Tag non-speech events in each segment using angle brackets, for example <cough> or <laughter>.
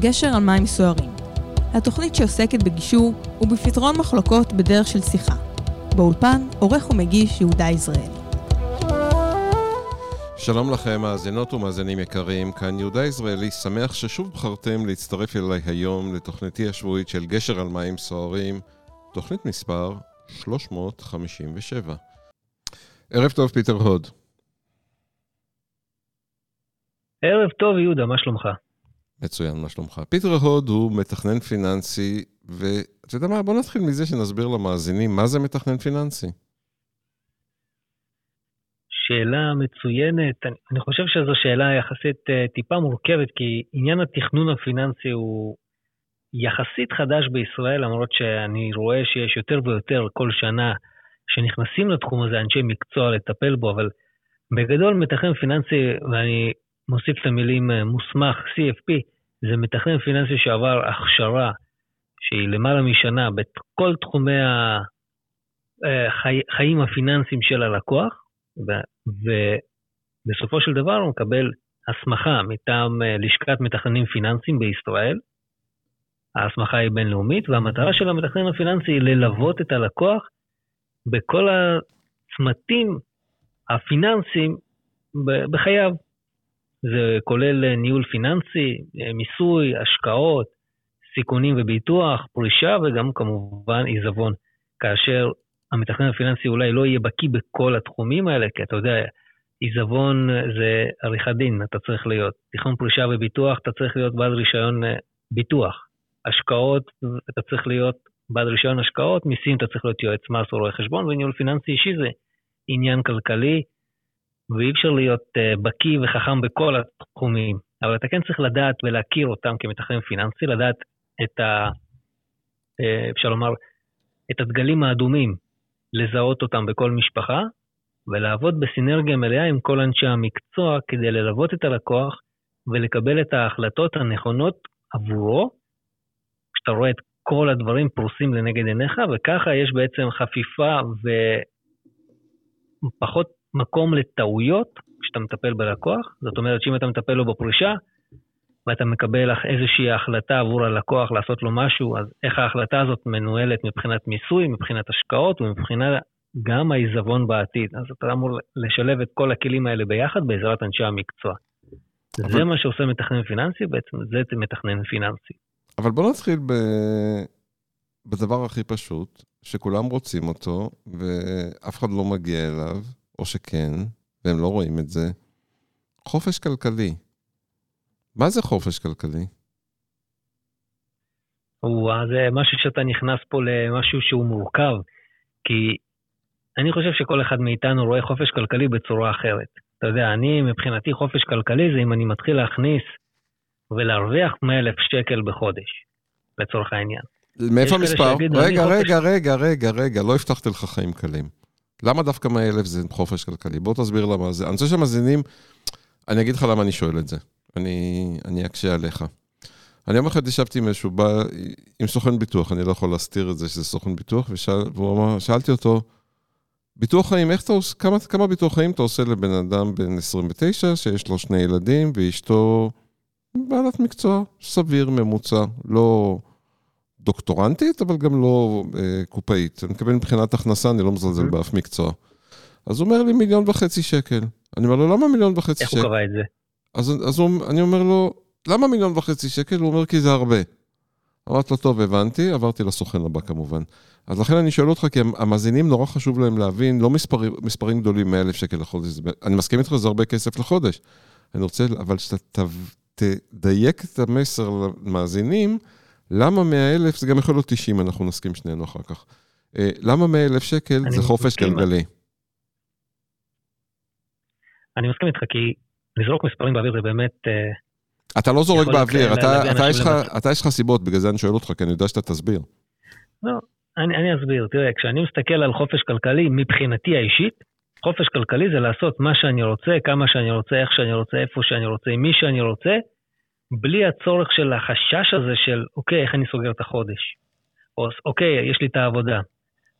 גשר על מים סוערים. התוכנית שעוסקת בגישור ובפתרון מחלוקות בדרך של שיחה. באולפן, עורך ומגיש יהודה יזרעאלי. שלום לכם, מאזינות ומאזינים יקרים, כאן יהודה יזרעאלי, שמח ששוב בחרתם להצטרף אליי היום לתוכניתי השבועית של גשר על מים סוערים, תוכנית מספר 357. ערב טוב, פיטר הוד. ערב טוב, יהודה, מה שלומך? מצוין, מה שלומך? פיטר הוד הוא מתכנן פיננסי, ואתה יודע מה, בוא נתחיל מזה שנסביר למאזינים מה זה מתכנן פיננסי. שאלה מצוינת. אני, אני חושב שזו שאלה יחסית uh, טיפה מורכבת, כי עניין התכנון הפיננסי הוא יחסית חדש בישראל, למרות שאני רואה שיש יותר ויותר כל שנה שנכנסים לתחום הזה אנשי מקצוע לטפל בו, אבל בגדול מתכנן פיננסי, ואני מוסיף את המילים אה, מוסמך, CFP, זה מתכנן פיננסי שעבר הכשרה שהיא למעלה משנה בכל תחומי החיים אה, הפיננסיים של הלקוח, ובסופו של דבר הוא מקבל הסמכה מטעם אה, לשכת מתכננים פיננסיים בישראל. ההסמכה היא בינלאומית, והמטרה של המתכנן הפיננסי היא ללוות את הלקוח בכל הצמתים הפיננסיים בחייו. זה כולל אה, ניהול פיננסי, אה, מיסוי, השקעות, סיכונים וביטוח, פרישה וגם כמובן עיזבון. כאשר המתכנן הפיננסי אולי לא יהיה בקיא בכל התחומים האלה, כי אתה יודע, עיזבון אה, זה עריכת דין, אתה צריך להיות. תכנון פרישה וביטוח, אתה צריך להיות בעל רישיון ביטוח. השקעות, אתה צריך להיות בעל רישיון השקעות, מיסים, אתה צריך להיות יועץ מס או רואה חשבון, וניהול פיננסי אישי זה עניין כלכלי, ואי אפשר להיות uh, בקיא וחכם בכל התחומים, אבל אתה כן צריך לדעת ולהכיר אותם כמתכנן פיננסי, לדעת את ה... Uh, אפשר לומר, את הדגלים האדומים, לזהות אותם בכל משפחה, ולעבוד בסינרגיה מלאה עם כל אנשי המקצוע כדי ללוות את הלקוח ולקבל את ההחלטות הנכונות עבורו, כשאתה רואה את כל הדברים פרוסים לנגד עיניך, וככה יש בעצם חפיפה ופחות מקום לטעויות כשאתה מטפל בלקוח. זאת אומרת שאם אתה מטפל לו בפרישה, ואתה מקבל איזושהי החלטה עבור הלקוח לעשות לו משהו, אז איך ההחלטה הזאת מנוהלת מבחינת מיסוי, מבחינת השקעות ומבחינת גם העיזבון בעתיד. אז אתה אמור לשלב את כל הכלים האלה ביחד בעזרת אנשי המקצוע. אבל... זה מה שעושה מתכנן פיננסי, בעצם זה מתכנן פיננסי. אבל בוא נתחיל ב... בדבר הכי פשוט, שכולם רוצים אותו, ואף אחד לא מגיע אליו, או שכן, והם לא רואים את זה, חופש כלכלי. מה זה חופש כלכלי? או, זה משהו שאתה נכנס פה למשהו שהוא מורכב, כי אני חושב שכל אחד מאיתנו רואה חופש כלכלי בצורה אחרת. אתה יודע, אני, מבחינתי חופש כלכלי זה אם אני מתחיל להכניס ולהרוויח 100 אלף שקל בחודש, לצורך העניין. מאיפה המספר? רגע, רגע, רגע, רגע, רגע, לא הבטחתי לך חיים קלים. למה דווקא 100 אלף זה חופש כלכלי? בוא תסביר למה זה. אני רוצה שהמאזינים, אני אגיד לך למה אני שואל את זה. אני, אני אקשה עליך. אני יום אחד ישבתי עם איזשהו בא, עם סוכן ביטוח, אני לא יכול להסתיר את זה שזה סוכן ביטוח, ושאלתי אותו, ביטוח חיים, איך אתה עושה, כמה, כמה ביטוח חיים אתה עושה לבן אדם בן 29, שיש לו שני ילדים, ואשתו בעלת מקצוע סביר, ממוצע, לא דוקטורנטית, אבל גם לא אה, קופאית. אני מקבל מבחינת הכנסה, אני לא מזלזל mm-hmm. באף מקצוע. אז הוא אומר לי מיליון וחצי שקל. אני אומר לו, למה מיליון וחצי שקל? איך הוא קבע את זה? אז, אז הוא, אני אומר לו, למה מיליון וחצי שקל? הוא אומר, כי זה הרבה. אמרתי לו, טוב, הבנתי, עברתי לסוכן הבא כמובן. אז לכן אני שואל אותך, כי המאזינים נורא חשוב להם להבין, לא מספרים, מספרים גדולים, 100 אלף שקל לחודש. אני מסכים איתך, זה הרבה כסף לחודש. אני רוצה, אבל שאתה תדייק את המסר למאזינים, למה 100 אלף, זה גם יכול להיות 90, אנחנו נסכים שנינו אחר כך. אה, למה 100 אלף שקל זה חופש גלגלי? אני מסכים איתך, כי לזרוק מספרים באוויר זה באמת... אה, אתה לא זורק באוויר, אתה יש לך סיבות, בגלל זה אני שואל אותך, כי אני יודע שאתה תסביר. לא, אני, אני אסביר. תראה, כשאני מסתכל על חופש כלכלי, מבחינתי האישית, חופש כלכלי זה לעשות מה שאני רוצה, כמה שאני רוצה, איך שאני רוצה, איפה שאני רוצה, עם מי שאני רוצה, בלי הצורך של החשש הזה של, אוקיי, איך אני סוגר את החודש? או אוקיי, יש לי את העבודה.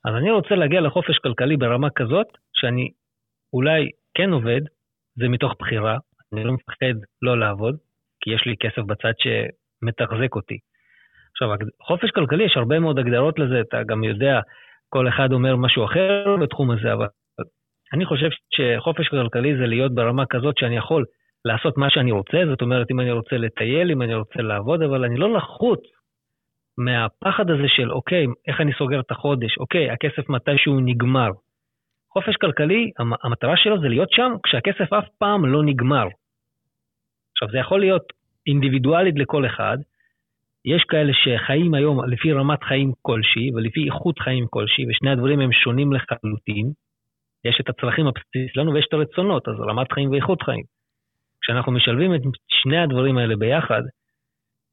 אז אני רוצה להגיע לחופש כלכלי ברמה כזאת, שאני אולי כן עובד, זה מתוך בחירה, אני לא מפחד לא לעבוד, כי יש לי כסף בצד מתחזק אותי. עכשיו, חופש כלכלי, יש הרבה מאוד הגדרות לזה, אתה גם יודע, כל אחד אומר משהו אחר בתחום הזה, אבל אני חושב שחופש כלכלי זה להיות ברמה כזאת שאני יכול לעשות מה שאני רוצה, זאת אומרת, אם אני רוצה לטייל, אם אני רוצה לעבוד, אבל אני לא לחוץ מהפחד הזה של, אוקיי, איך אני סוגר את החודש, אוקיי, הכסף מתישהו נגמר. חופש כלכלי, המטרה שלו זה להיות שם כשהכסף אף פעם לא נגמר. עכשיו, זה יכול להיות אינדיבידואלית לכל אחד. יש כאלה שחיים היום לפי רמת חיים כלשהי ולפי איכות חיים כלשהי, ושני הדברים הם שונים לחלוטין. יש את הצרכים הבסיסיים שלנו ויש את הרצונות, אז רמת חיים ואיכות חיים. כשאנחנו משלבים את שני הדברים האלה ביחד,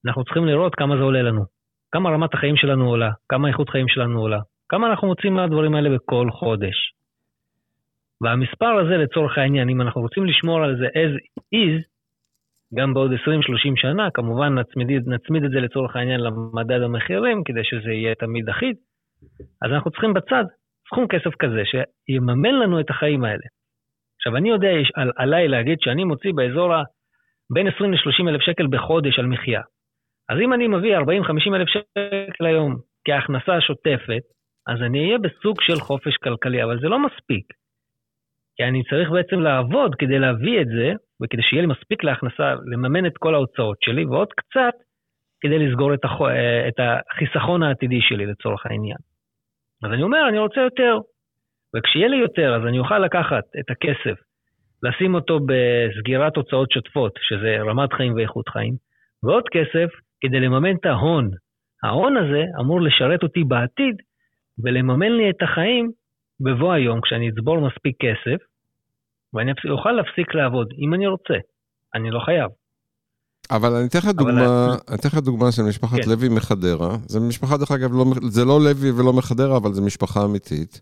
אנחנו צריכים לראות כמה זה עולה לנו. כמה רמת החיים שלנו עולה, כמה איכות חיים שלנו עולה, כמה אנחנו מוצאים מהדברים האלה בכל חודש. והמספר הזה לצורך העניין, אם אנחנו רוצים לשמור על זה as is, גם בעוד 20-30 שנה, כמובן נצמיד, נצמיד את זה לצורך העניין למדד המחירים, כדי שזה יהיה תמיד אחיד, אז אנחנו צריכים בצד סכום כסף כזה שיממן לנו את החיים האלה. עכשיו, אני יודע על, עליי להגיד שאני מוציא באזור ה... בין 20 ל-30 אלף שקל בחודש על מחיה. אז אם אני מביא 40-50 אלף שקל היום כהכנסה שוטפת, אז אני אהיה בסוג של חופש כלכלי, אבל זה לא מספיק. כי אני צריך בעצם לעבוד כדי להביא את זה, וכדי שיהיה לי מספיק להכנסה, לממן את כל ההוצאות שלי, ועוד קצת כדי לסגור את, הח... את החיסכון העתידי שלי לצורך העניין. אז אני אומר, אני רוצה יותר. וכשיהיה לי יותר, אז אני אוכל לקחת את הכסף, לשים אותו בסגירת הוצאות שוטפות, שזה רמת חיים ואיכות חיים, ועוד כסף כדי לממן את ההון. ההון הזה אמור לשרת אותי בעתיד ולממן לי את החיים בבוא היום, כשאני אצבור מספיק כסף, ואני אוכל להפסיק לעבוד, אם אני רוצה. אני לא חייב. אבל אני אתן לך דוגמה, אני אתן לך דוגמה של משפחת כן. לוי מחדרה. זה משפחה, דרך אגב, לא, זה לא לוי ולא מחדרה, אבל זו משפחה אמיתית.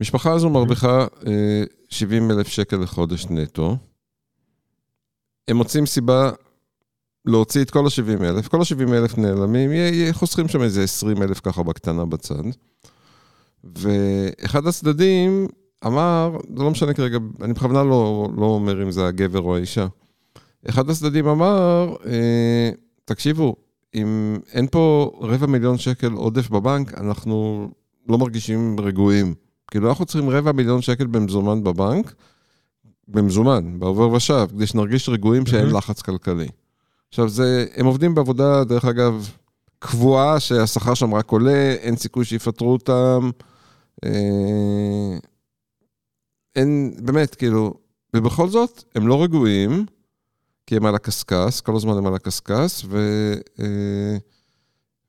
משפחה הזו מרוויחה 70 אה, אלף שקל לחודש נטו. הם מוצאים סיבה להוציא את כל ה-70 אלף, כל ה-70 אלף נעלמים, חוסכים שם איזה 20 אלף ככה בקטנה בצד. ואחד הצדדים אמר, זה לא משנה כרגע, אני בכוונה לא, לא אומר אם זה הגבר או האישה. אחד הצדדים אמר, אה, תקשיבו, אם אין פה רבע מיליון שקל עודף בבנק, אנחנו לא מרגישים רגועים. כאילו, אנחנו צריכים רבע מיליון שקל במזומן בבנק, במזומן, בעובר ושב, כדי שנרגיש רגועים שאין לחץ כלכלי. עכשיו, זה, הם עובדים בעבודה, דרך אגב, קבועה, שהשכר שם רק עולה, אין סיכוי שיפטרו אותם. אה, אין, באמת, כאילו, ובכל זאת, הם לא רגועים, כי הם על הקשקש, כל הזמן הם על הקשקש, ו... אה,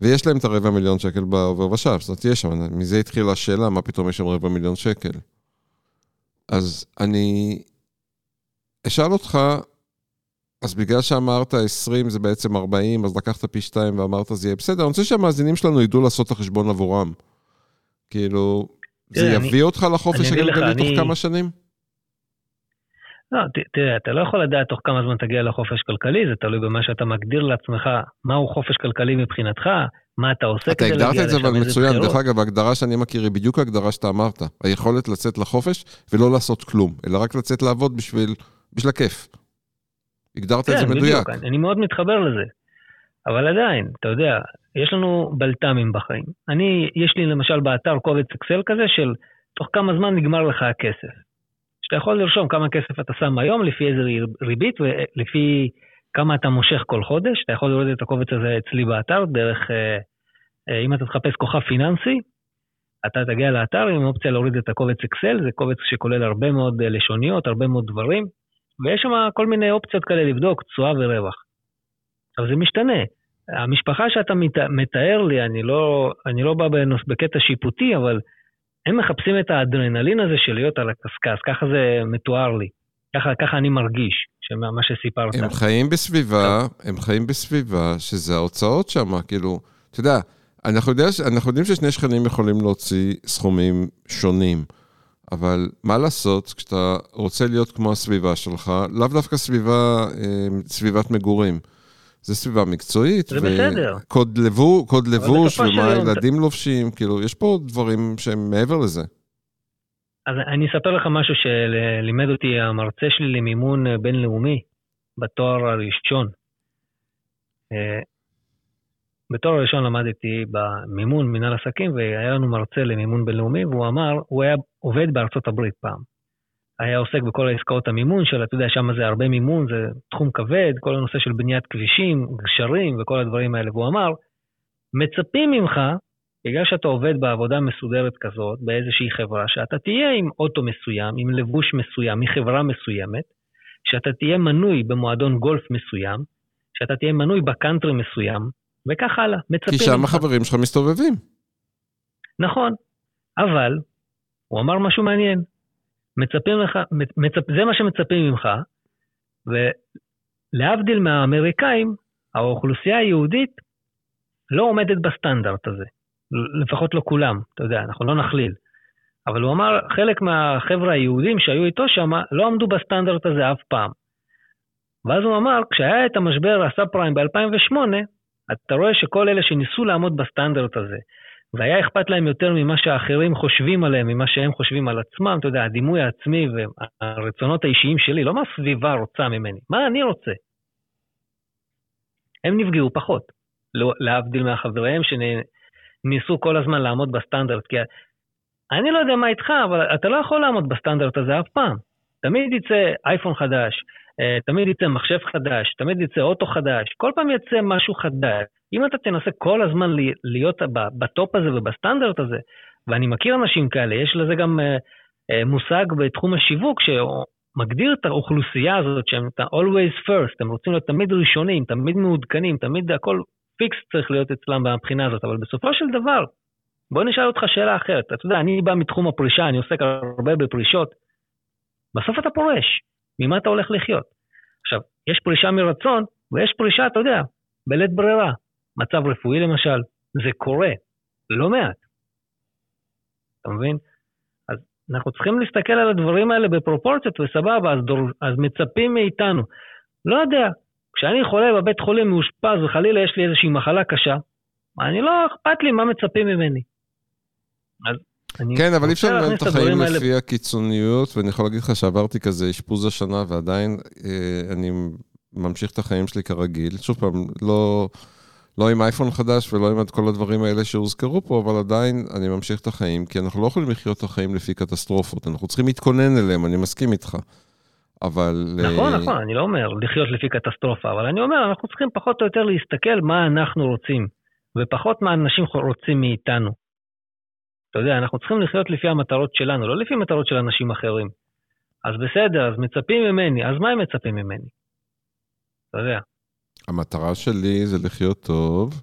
ויש להם את הרבע מיליון שקל בעובר ושב, זאת אומרת, יש שם, מזה התחילה השאלה, מה פתאום יש שם רבע מיליון שקל. אז אני אשאל אותך, אז בגלל שאמרת 20 זה בעצם 40, אז לקחת פי 2 ואמרת זה יהיה בסדר, אני רוצה שהמאזינים שלנו ידעו לעשות את החשבון עבורם. כאילו, זה יביא אותך לחופש הגלגלי תוך. כמה שנים? לא, תראה, אתה לא יכול לדעת תוך כמה זמן תגיע לחופש כלכלי, זה תלוי במה שאתה מגדיר לעצמך, מהו חופש כלכלי מבחינתך, מה אתה עושה כדי להגיע לשם, אתה הגדרת את זה אבל מצוין, דרך אגב, ההגדרה שאני מכיר היא בדיוק ההגדרה שאתה אמרת, היכולת לצאת לחופש ולא לעשות כלום, אלא רק לצאת לעבוד בשביל, בשביל הכיף. הגדרת כן, את זה מדויק. כן, בדיוק, אני מאוד מתחבר לזה. אבל עדיין, אתה יודע, יש לנו בלת"מים בחיים. אני, יש לי למשל באתר קובץ אקסל כזה של תוך כמה זמן נגמר לך הכסף. שאתה יכול לרשום כמה כסף אתה שם היום, לפי איזה ריבית ולפי כמה אתה מושך כל חודש. אתה יכול לראות את הקובץ הזה אצלי באתר דרך, אה, אה, אם אתה תחפש כוכב פיננסי, אתה תגיע לאתר עם אופציה להוריד את הקובץ אקסל, זה קובץ שכולל הרבה מאוד אה, לשוניות, הרבה מאוד דברים, ויש שם כל מיני אופציות כאלה לבדוק, תשואה ורווח. אבל זה משתנה. המשפחה שאתה מתאר לי, אני לא, אני לא בא בנוס, בקטע שיפוטי, אבל הם מחפשים את האדרנלין הזה של להיות על הקשקש, ככה זה מתואר לי. ככה, ככה אני מרגיש, מה שסיפרת. הם חיים בסביבה, הם חיים בסביבה שזה ההוצאות שם, כאילו, אתה יודע, אנחנו, יודע, אנחנו יודעים ששני שכנים יכולים להוציא סכומים שונים, אבל מה לעשות, כשאתה רוצה להיות כמו הסביבה שלך, לאו דווקא סביבה, אה, סביבת מגורים. זה סביבה מקצועית. זה בסדר. וקוד לבו, קוד לבוש, ומה הילדים זה... לובשים, כאילו, יש פה דברים שהם מעבר לזה. אז אני אספר לך משהו שלימד אותי המרצה שלי למימון בינלאומי בתואר הראשון. אה, בתואר הראשון למדתי במימון מנהל עסקים, והיה לנו מרצה למימון בינלאומי, והוא אמר, הוא היה עובד בארצות הברית פעם. היה עוסק בכל העסקאות המימון שלה, אתה יודע, שם זה הרבה מימון, זה תחום כבד, כל הנושא של בניית כבישים, גשרים וכל הדברים האלה. והוא אמר, מצפים ממך, בגלל שאתה עובד בעבודה מסודרת כזאת, באיזושהי חברה, שאתה תהיה עם אוטו מסוים, עם לבוש מסוים, מחברה מסוימת, שאתה תהיה מנוי במועדון גולף מסוים, שאתה תהיה מנוי בקאנטרי מסוים, וכך הלאה, מצפים ממך. כי שם החברים שלך מסתובבים. נכון, אבל, הוא אמר משהו מעניין, מצפים לך, מצפ, זה מה שמצפים ממך, ולהבדיל מהאמריקאים, האוכלוסייה היהודית לא עומדת בסטנדרט הזה. לפחות לא כולם, אתה יודע, אנחנו לא נכליל. אבל הוא אמר, חלק מהחבר'ה היהודים שהיו איתו שם לא עמדו בסטנדרט הזה אף פעם. ואז הוא אמר, כשהיה את המשבר הסאב פריים ב-2008, אתה רואה שכל אלה שניסו לעמוד בסטנדרט הזה, והיה אכפת להם יותר ממה שהאחרים חושבים עליהם, ממה שהם חושבים על עצמם, אתה יודע, הדימוי העצמי והרצונות האישיים שלי, לא מה הסביבה רוצה ממני, מה אני רוצה. הם נפגעו פחות, לא, להבדיל מהחבריהם שניסו כל הזמן לעמוד בסטנדרט, כי אני לא יודע מה איתך, אבל אתה לא יכול לעמוד בסטנדרט הזה אף פעם. תמיד יצא אייפון חדש, אה, תמיד יצא מחשב חדש, תמיד יצא אוטו חדש, כל פעם יצא משהו חדש. אם אתה תנסה כל הזמן להיות בטופ הזה ובסטנדרט הזה, ואני מכיר אנשים כאלה, יש לזה גם אה, אה, מושג בתחום השיווק שמגדיר את האוכלוסייה הזאת שהם always first, הם רוצים להיות תמיד ראשונים, תמיד מעודכנים, תמיד הכל פיקס צריך להיות אצלם מהבחינה הזאת, אבל בסופו של דבר, בוא נשאל אותך שאלה אחרת. אתה יודע, אני בא מתחום הפרישה, אני עוסק הרבה בפרישות. בסוף אתה פורש, ממה אתה הולך לחיות? עכשיו, יש פרישה מרצון, ויש פרישה, אתה יודע, בלית ברירה. מצב רפואי למשל, זה קורה, לא מעט. אתה מבין? אז אנחנו צריכים להסתכל על הדברים האלה בפרופורציות, וסבבה, אז, דור, אז מצפים מאיתנו. לא יודע, כשאני חולה בבית חולים מאושפז וחלילה יש לי איזושהי מחלה קשה, אני לא אכפת לי מה מצפים ממני. אז כן, אבל אי אפשר לנהל את החיים האלה... לפי הקיצוניות, ואני יכול להגיד לך שעברתי כזה אשפוז השנה, ועדיין אה, אני ממשיך את החיים שלי כרגיל. שוב פעם, לא, לא עם אייפון חדש ולא עם כל הדברים האלה שהוזכרו פה, אבל עדיין אני ממשיך את החיים, כי אנחנו לא יכולים לחיות את החיים לפי קטסטרופות, אנחנו צריכים להתכונן אליהם, אני מסכים איתך. אבל... נכון, אה... נכון, אני לא אומר לחיות לפי קטסטרופה, אבל אני אומר, אנחנו צריכים פחות או יותר להסתכל מה אנחנו רוצים, ופחות מה אנשים רוצים מאיתנו. אתה יודע, אנחנו צריכים לחיות לפי המטרות שלנו, לא לפי מטרות של אנשים אחרים. אז בסדר, אז מצפים ממני, אז מה הם מצפים ממני? אתה יודע. המטרה שלי זה לחיות טוב,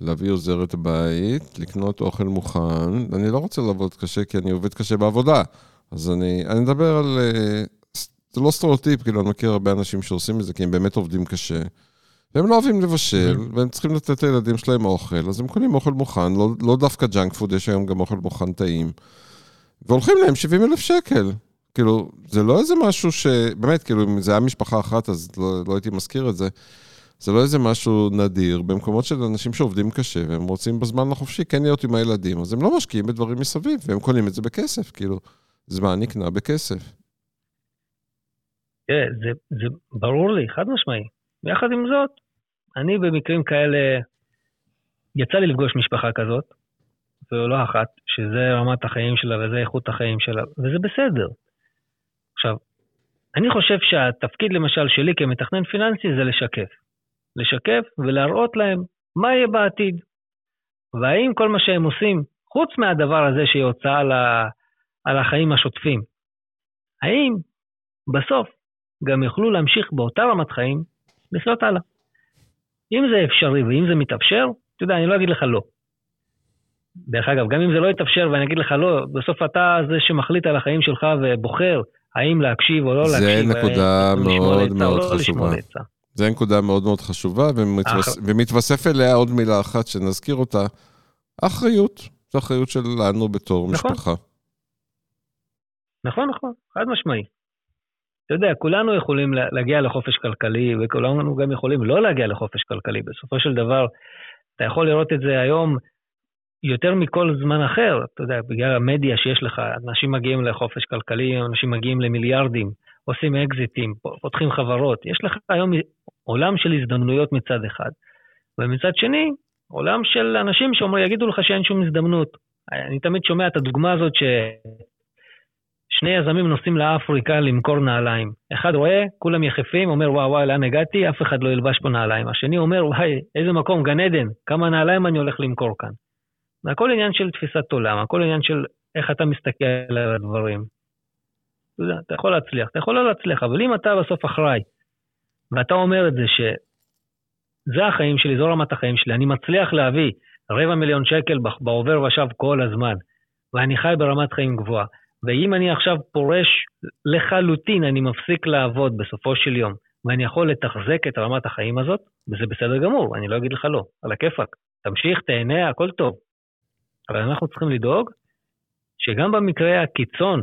להביא עוזרת בית, לקנות אוכל מוכן. אני לא רוצה לעבוד קשה כי אני עובד קשה בעבודה. אז אני, אני מדבר על... אה, זה לא סטריאוטיפ, כאילו, אני מכיר הרבה אנשים שעושים את זה, כי הם באמת עובדים קשה. והם לא אוהבים לבשל, והם צריכים לתת לילדים שלהם אוכל, אז הם קונים אוכל מוכן, לא, לא דווקא ג'אנק פוד, יש היום גם אוכל מוכן טעים. והולכים להם 70 אלף שקל. כאילו, זה לא איזה משהו ש... באמת, כאילו, אם זה היה משפחה אחת, אז לא, לא הייתי מזכיר את זה. זה לא איזה משהו נדיר, במקומות של אנשים שעובדים קשה, והם רוצים בזמן החופשי כן להיות עם הילדים, אז הם לא משקיעים בדברים מסביב, והם קונים את זה בכסף, כאילו, זמן נקנה בכסף. תראה, זה, זה ברור לי, חד משמעי. ויחד עם זאת, אני במקרים כאלה, יצא לי לפגוש משפחה כזאת, ולא אחת, שזה רמת החיים שלה וזה איכות החיים שלה, וזה בסדר. עכשיו, אני חושב שהתפקיד למשל שלי כמתכנן פיננסי זה לשקף. לשקף ולהראות להם מה יהיה בעתיד. והאם כל מה שהם עושים, חוץ מהדבר הזה שהיא הוצאה על, ה... על החיים השוטפים, האם בסוף גם יוכלו להמשיך באותה רמת חיים לחיות הלאה. אם זה אפשרי ואם זה מתאפשר, אתה יודע, אני לא אגיד לך לא. דרך אגב, גם אם זה לא יתאפשר ואני אגיד לך לא, בסוף אתה זה שמחליט על החיים שלך ובוחר האם להקשיב או לא זה להקשיב. זה נקודה מאוד מאוד לא חשובה. זה נקודה מאוד מאוד חשובה, ומתוס... ומתווסף אליה עוד מילה אחת שנזכיר אותה, אחריות. זו אחריות שלנו בתור נכון. משפחה. נכון, נכון, חד משמעי. אתה יודע, כולנו יכולים להגיע לחופש כלכלי, וכולנו גם יכולים לא להגיע לחופש כלכלי. בסופו של דבר, אתה יכול לראות את זה היום יותר מכל זמן אחר, אתה יודע, בגלל המדיה שיש לך, אנשים מגיעים לחופש כלכלי, אנשים מגיעים למיליארדים, עושים אקזיטים, פותחים חברות. יש לך היום עולם של הזדמנויות מצד אחד. ומצד שני, עולם של אנשים שאומרים, יגידו לך שאין שום הזדמנות. אני תמיד שומע את הדוגמה הזאת ששני יזמים נוסעים לאפריקה למכור נעליים. אחד רואה, כולם יחפים, אומר, וואו וואי, לאן הגעתי? אף אחד לא ילבש פה נעליים. השני אומר, וואי, איזה מקום, גן עדן, כמה נעליים אני הולך למכור כאן. הכל עניין של תפיסת עולם, הכל עניין של איך אתה מסתכל על הדברים. אתה יודע, אתה יכול להצליח, אתה יכול לא להצליח, אבל אם אתה בסוף אחראי, ואתה אומר את זה שזה החיים שלי, זו רמת החיים שלי, אני מצליח להביא רבע מיליון שקל בעובר ושב כל הזמן, ואני חי ברמת חיים גבוהה, ואם אני עכשיו פורש לחלוטין, אני מפסיק לעבוד בסופו של יום, ואני יכול לתחזק את רמת החיים הזאת, וזה בסדר גמור, אני לא אגיד לך לא, על הכיפאק. תמשיך, תהנה, הכל טוב. אבל אנחנו צריכים לדאוג שגם במקרה הקיצון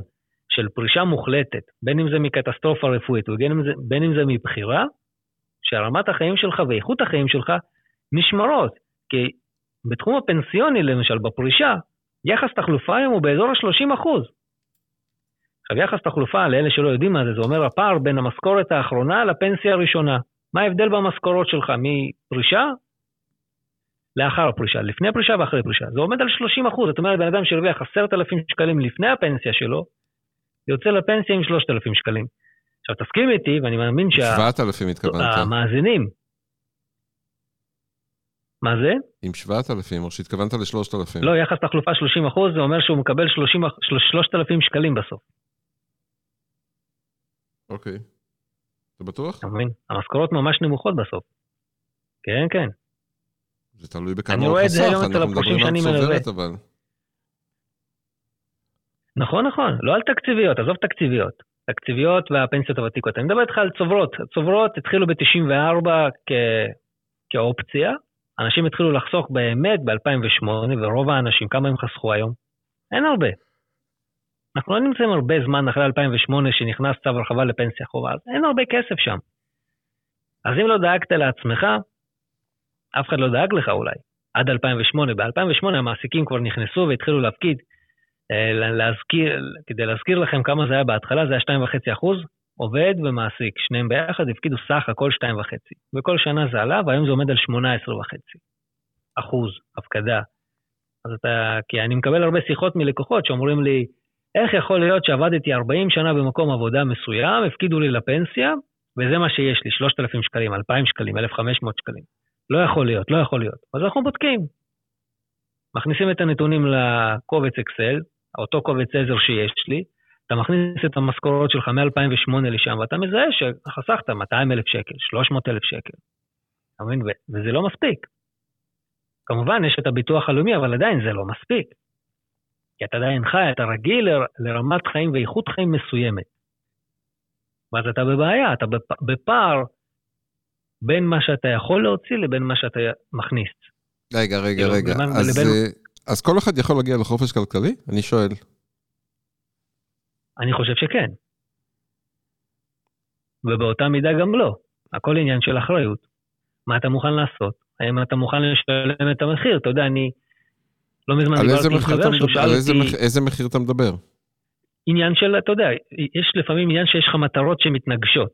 של פרישה מוחלטת, בין אם זה מקטסטרופה רפואית ובין אם זה, אם זה מבחירה, שרמת החיים שלך ואיכות החיים שלך נשמרות. כי בתחום הפנסיוני, למשל, בפרישה, יחס תחלופה היום הוא באזור ה-30 אחוז. עכשיו, יחס תחלופה, לאלה שלא יודעים מה זה, זה אומר הפער בין המשכורת האחרונה לפנסיה הראשונה. מה ההבדל במשכורות שלך מפרישה לאחר הפרישה, לפני הפרישה ואחרי הפרישה. זה עומד על 30 אחוז, זאת אומרת, בן אדם שהרוויח 10,000 שקלים לפני הפנסיה שלו, יוצא לפנסיה עם 3,000 שקלים. עכשיו, תסכים איתי, ואני מאמין שה... 7,000 התכוונת. המאזינים. מה זה? עם 7,000, או שהתכוונת ל-3,000. לא, יחס תחלופה 30 אחוז, זה אומר שהוא מקבל 30, 3,000 שקלים בסוף. אוקיי. אתה בטוח? אתה מבין? המשכורות ממש נמוכות בסוף. כן, כן. זה תלוי בכמה הוא חסך, אנחנו מדברים על צוברת אבל. נכון, נכון, לא על תקציביות, עזוב תקציביות. תקציביות והפנסיות הוותיקות. אני מדבר איתך על צוברות. צוברות התחילו ב-94 כ- כאופציה, אנשים התחילו לחסוך באמת ב-2008, ורוב האנשים, כמה הם חסכו היום? אין הרבה. אנחנו לא נמצאים הרבה זמן אחרי 2008 שנכנס צו הרחבה לפנסיה חובה, אז אין הרבה כסף שם. אז אם לא דאגת לעצמך, אף אחד לא דאג לך אולי, עד 2008. ב-2008 המעסיקים כבר נכנסו והתחילו להפקיד. אה, להזכיר, כדי להזכיר לכם כמה זה היה בהתחלה, זה היה 2.5 אחוז, עובד ומעסיק, שניהם ביחד הפקידו סך הכל 2.5. וכל שנה זה עלה, והיום זה עומד על 18.5 אחוז הפקדה. אז אתה, כי אני מקבל הרבה שיחות מלקוחות שאומרים לי, איך יכול להיות שעבדתי 40 שנה במקום עבודה מסוים, הפקידו לי לפנסיה, וזה מה שיש לי, 3,000 שקלים, 2,000 שקלים, 1,500 שקלים. לא יכול להיות, לא יכול להיות. אז אנחנו בודקים. מכניסים את הנתונים לקובץ אקסל, אותו קובץ עזר שיש לי, אתה מכניס את המשכורות שלך מ-2008 לשם, ואתה מזהה שחסכת 200 אלף שקל, 300 אלף שקל. אתה מבין? וזה לא מספיק. כמובן, יש את הביטוח הלאומי, אבל עדיין זה לא מספיק. כי אתה עדיין חי, אתה רגיל לרמת חיים ואיכות חיים מסוימת. ואז אתה בבעיה, אתה בפער בין מה שאתה יכול להוציא לבין מה שאתה מכניס. רגע, רגע, כאילו, רגע. אז, לבין... אז כל אחד יכול להגיע לחופש כלכלי? אני שואל. אני חושב שכן. ובאותה מידה גם לא. הכל עניין של אחריות. מה אתה מוכן לעשות? האם אתה מוכן לשלם את המחיר? אתה יודע, אני לא מזמן דיברתי עם חבר שהוא שאל אותי... איזה, מח... איזה מחיר אתה מדבר? עניין של, אתה יודע, יש לפעמים עניין שיש לך מטרות שמתנגשות.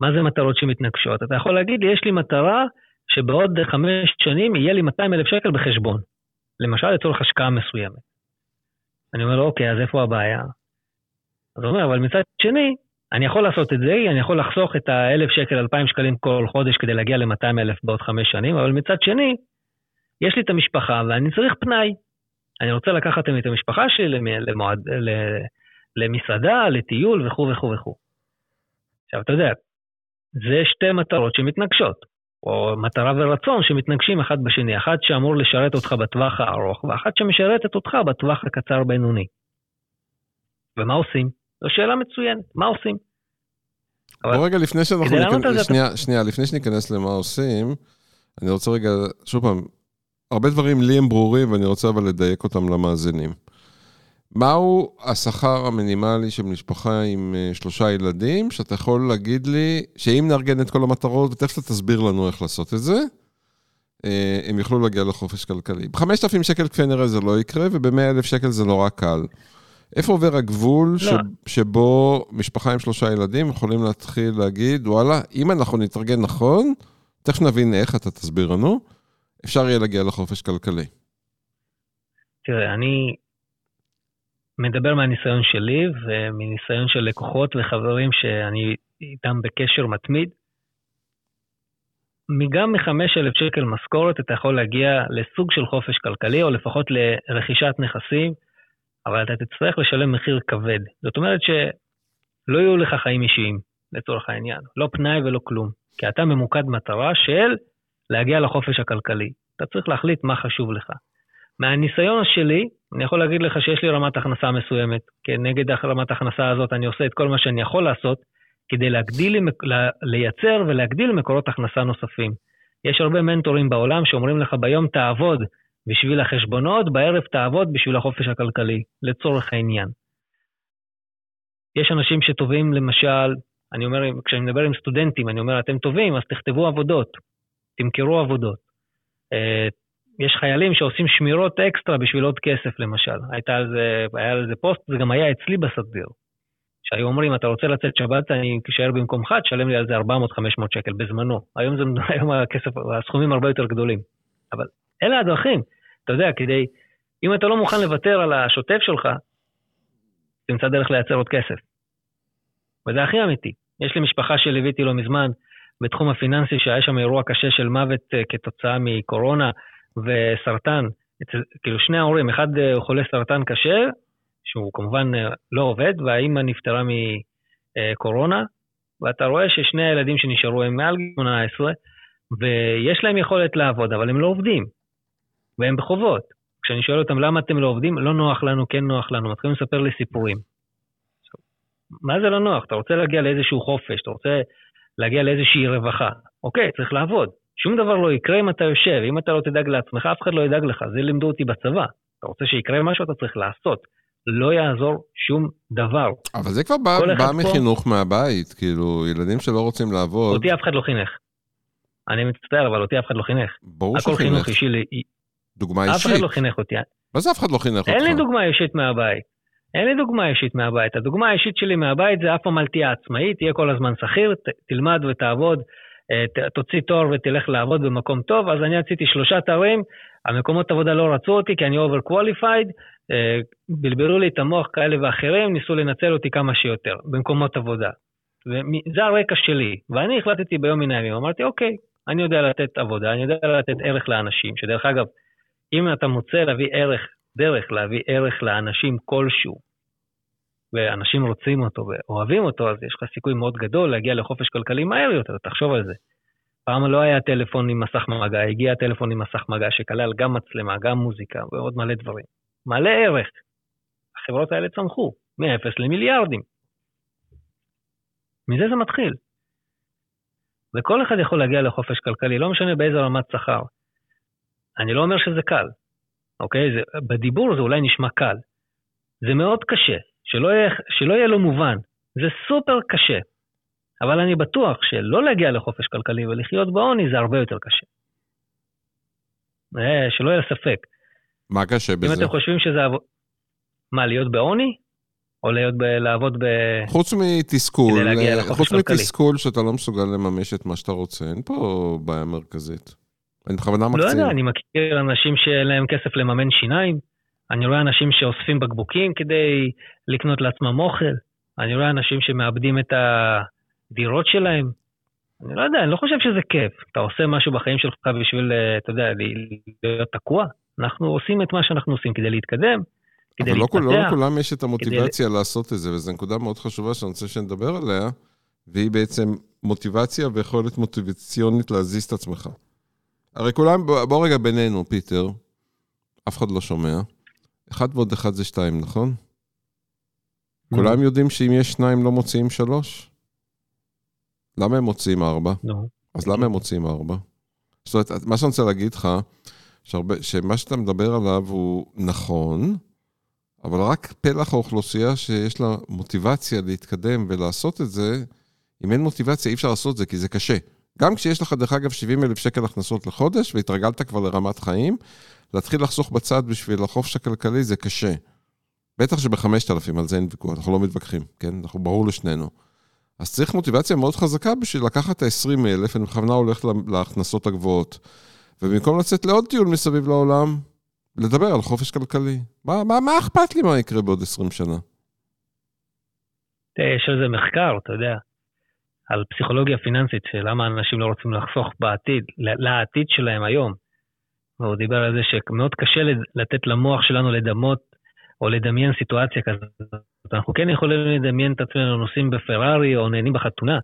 מה זה מטרות שמתנגשות? אתה יכול להגיד לי, יש לי מטרה שבעוד חמש שנים יהיה לי 200 אלף שקל בחשבון. למשל לצורך השקעה מסוימת. אני אומר לו, אוקיי, אז איפה הבעיה? אז הוא אומר, אבל מצד שני, אני יכול לעשות את זה, אני יכול לחסוך את ה-1,000 שקל, 2,000 שקלים כל חודש כדי להגיע ל-200 אלף בעוד חמש שנים, אבל מצד שני, יש לי את המשפחה ואני צריך פנאי. אני רוצה לקחת את המשפחה שלי למועד, למסעדה, לטיול וכו' וכו' וכו'. עכשיו, אתה יודע, זה שתי מטרות שמתנגשות, או מטרה ורצון שמתנגשים אחד בשני, אחת שאמור לשרת אותך בטווח הארוך, ואחת שמשרתת אותך בטווח הקצר-בינוני. ומה עושים? זו שאלה מצוינת, מה עושים? בוא רגע, לפני שאנחנו ניכנס, שנייה, שנייה, לפני שניכנס למה עושים, אני רוצה רגע, שוב פעם, הרבה דברים לי הם ברורים, ואני רוצה אבל לדייק אותם למאזינים. מהו השכר המינימלי של משפחה עם אה, שלושה ילדים, שאתה יכול להגיד לי, שאם נארגן את כל המטרות, ותכף אתה תסביר לנו איך לעשות את זה, אה, הם יוכלו להגיע לחופש כלכלי. ב-5,000 שקל כפי נראה זה לא יקרה, וב-100,000 שקל זה נורא קל. איפה עובר הגבול לא. ש... שבו משפחה עם שלושה ילדים יכולים להתחיל להגיד, וואלה, אם אנחנו נתארגן נכון, תכף נבין איך, אתה תסביר לנו, אפשר יהיה להגיע לחופש כלכלי? תראה, אני מדבר מהניסיון שלי ומניסיון של לקוחות וחברים שאני איתם בקשר מתמיד. גם מ-5,000 שקל משכורת אתה יכול להגיע לסוג של חופש כלכלי, או לפחות לרכישת נכסים, אבל אתה תצטרך לשלם מחיר כבד. זאת אומרת שלא יהיו לך חיים אישיים, לצורך העניין. לא פנאי ולא כלום. כי אתה ממוקד מטרה של להגיע לחופש הכלכלי. אתה צריך להחליט מה חשוב לך. מהניסיון שלי, אני יכול להגיד לך שיש לי רמת הכנסה מסוימת. כנגד רמת ההכנסה הזאת אני עושה את כל מה שאני יכול לעשות כדי להגדיל, לייצר ולהגדיל מקורות הכנסה נוספים. יש הרבה מנטורים בעולם שאומרים לך ביום תעבוד בשביל החשבונות, בערב תעבוד בשביל החופש הכלכלי, לצורך העניין. יש אנשים שטובים, למשל, אני אומר, כשאני מדבר עם סטודנטים, אני אומר, אתם טובים, אז תכתבו עבודות, תמכרו עבודות. יש חיילים שעושים שמירות אקסטרה בשביל עוד כסף, למשל. הייתה על זה, היה על זה פוסט, זה גם היה אצלי בסדיר. שהיו אומרים, אתה רוצה לצאת שבת, אני אשאר במקומך, תשלם לי על זה 400-500 שקל בזמנו. היום, זה, <laughs> היום הכסף, הסכומים הרבה יותר גדולים. אבל אלה הדרכים. אתה יודע, כדי, אם אתה לא מוכן לוותר על השוטף שלך, תמצא דרך לייצר עוד כסף. וזה הכי אמיתי. יש לי משפחה שליוויתי לא מזמן בתחום הפיננסי, שהיה שם אירוע קשה של מוות אה, כתוצאה מקורונה וסרטן. אצל, כאילו שני ההורים, אחד הוא אה, חולה סרטן קשה, שהוא כמובן אה, לא עובד, והאימא נפטרה מקורונה, ואתה רואה ששני הילדים שנשארו הם מעל גיל 18, ויש להם יכולת לעבוד, אבל הם לא עובדים, והם בחובות. כשאני שואל אותם למה אתם לא עובדים, לא נוח לנו, כן נוח לנו, מתחילים לספר לי סיפורים. מה זה לא נוח? אתה רוצה להגיע לאיזשהו חופש, אתה רוצה להגיע לאיזושהי רווחה. אוקיי, צריך לעבוד. שום דבר לא יקרה אם אתה יושב, אם אתה לא תדאג לעצמך, אף אחד לא ידאג לך, זה לימדו אותי בצבא. אתה רוצה שיקרה משהו, אתה צריך לעשות. לא יעזור שום דבר. אבל זה כבר בא, בא מחינוך פה... מהבית, כאילו, ילדים שלא רוצים לעבוד. אותי אף אחד לא חינך. אני מצטער, אבל אותי אף אחד לא חינך. ברור שחינך. הכל חינוך אישי לי. דוגמה אישית. אף אחד לא חינך אותי. מה זה אף אחד לא חינך אותך? אין לי דוגמה אישית מהבית. אין לי דוגמה אישית מהבית. הדוגמה האישית שלי מהבית זה אף פעם אל תהיה עצמאי, תהיה כל הזמן שכיר, תלמד ותעבוד, תוציא תואר ותלך לעבוד במקום טוב. אז אני עשיתי שלושה תארים, המקומות עבודה לא רצו אותי כי אני overqualified, אה, בלבלו לי את המוח כאלה ואחרים, ניסו לנצל אותי כמה שיותר במקומות עבודה. וזה הרקע שלי. ואני החלטתי ביום מן הימים, אמרתי, אוקיי, אני יודע לתת עבודה, אני יודע לתת ערך לאנשים, שדרך אגב, אם אתה מוצא להביא ערך, דרך להביא ערך לאנשים כלשהו, ואנשים רוצים אותו ואוהבים אותו, אז יש לך סיכוי מאוד גדול להגיע לחופש כלכלי מהר יותר, תחשוב על זה. פעם לא היה טלפון עם מסך מגע, הגיע טלפון עם מסך מגע שכלל גם מצלמה, גם מוזיקה ועוד מלא דברים. מלא ערך. החברות האלה צמחו, מ-0 למיליארדים. מזה זה מתחיל. וכל אחד יכול להגיע לחופש כלכלי, לא משנה באיזה רמת שכר. אני לא אומר שזה קל, אוקיי? זה, בדיבור זה אולי נשמע קל. זה מאוד קשה, שלא יהיה, שלא יהיה לו מובן. זה סופר קשה. אבל אני בטוח שלא להגיע לחופש כלכלי ולחיות בעוני זה הרבה יותר קשה. אה, שלא יהיה ספק. מה קשה בזה? אם אתם חושבים שזה... מה, להיות בעוני? או להיות ב... לעבוד ב... חוץ מתסכול, אה, חוץ מתסכול שאתה לא מסוגל לממש את מה שאתה רוצה, אין פה בעיה מרכזית. אני בכוונה מקצין. לא יודע, אני מכיר אנשים שאין להם כסף לממן שיניים, אני רואה אנשים שאוספים בקבוקים כדי לקנות לעצמם אוכל, אני רואה אנשים שמאבדים את הדירות שלהם. אני לא יודע, אני לא חושב שזה כיף. אתה עושה משהו בחיים שלך בשביל, אה, אתה יודע, להיות תקוע. אנחנו עושים את מה שאנחנו עושים כדי להתקדם, כדי להתפתח. אבל לא, לא לכולם יש את המוטיבציה כדי... לעשות את זה, וזו נקודה מאוד חשובה שאני רוצה שנדבר עליה, והיא בעצם מוטיבציה ויכולת מוטיבציונית להזיז את עצמך. הרי כולם, בוא רגע בינינו, פיטר, אף אחד לא שומע. אחד ועוד אחד זה שתיים, נכון? כולם יודעים שאם יש שניים לא מוציאים שלוש? למה הם מוציאים ארבע? לא. אז למה הם מוציאים ארבע? זאת אומרת, מה שאני רוצה להגיד לך, שהרבה, שמה שאתה מדבר עליו הוא נכון, אבל רק פלח האוכלוסייה שיש לה מוטיבציה להתקדם ולעשות את זה, אם אין מוטיבציה אי אפשר לעשות את זה, כי זה קשה. גם כשיש לך, דרך אגב, 70 אלף שקל הכנסות לחודש, והתרגלת כבר לרמת חיים, להתחיל לחסוך בצד בשביל החופש הכלכלי זה קשה. בטח שב-5,000, על זה אין ויכוח, אנחנו לא מתווכחים, כן? אנחנו ברור לשנינו. אז צריך מוטיבציה מאוד חזקה בשביל לקחת את ה-20 אלף, אני בכוונה הולך להכנסות הגבוהות. ובמקום לצאת לעוד טיול מסביב לעולם, לדבר על חופש כלכלי. מה, מה, מה אכפת לי מה יקרה בעוד 20 שנה? יש על זה מחקר, אתה יודע, על פסיכולוגיה פיננסית, שלמה אנשים לא רוצים לחסוך בעתיד, לעתיד שלהם היום. והוא דיבר על זה שמאוד קשה לתת למוח שלנו לדמות או לדמיין סיטואציה כזאת. אנחנו כן יכולים לדמיין את עצמנו נוסעים בפרארי או נהנים בחתונה,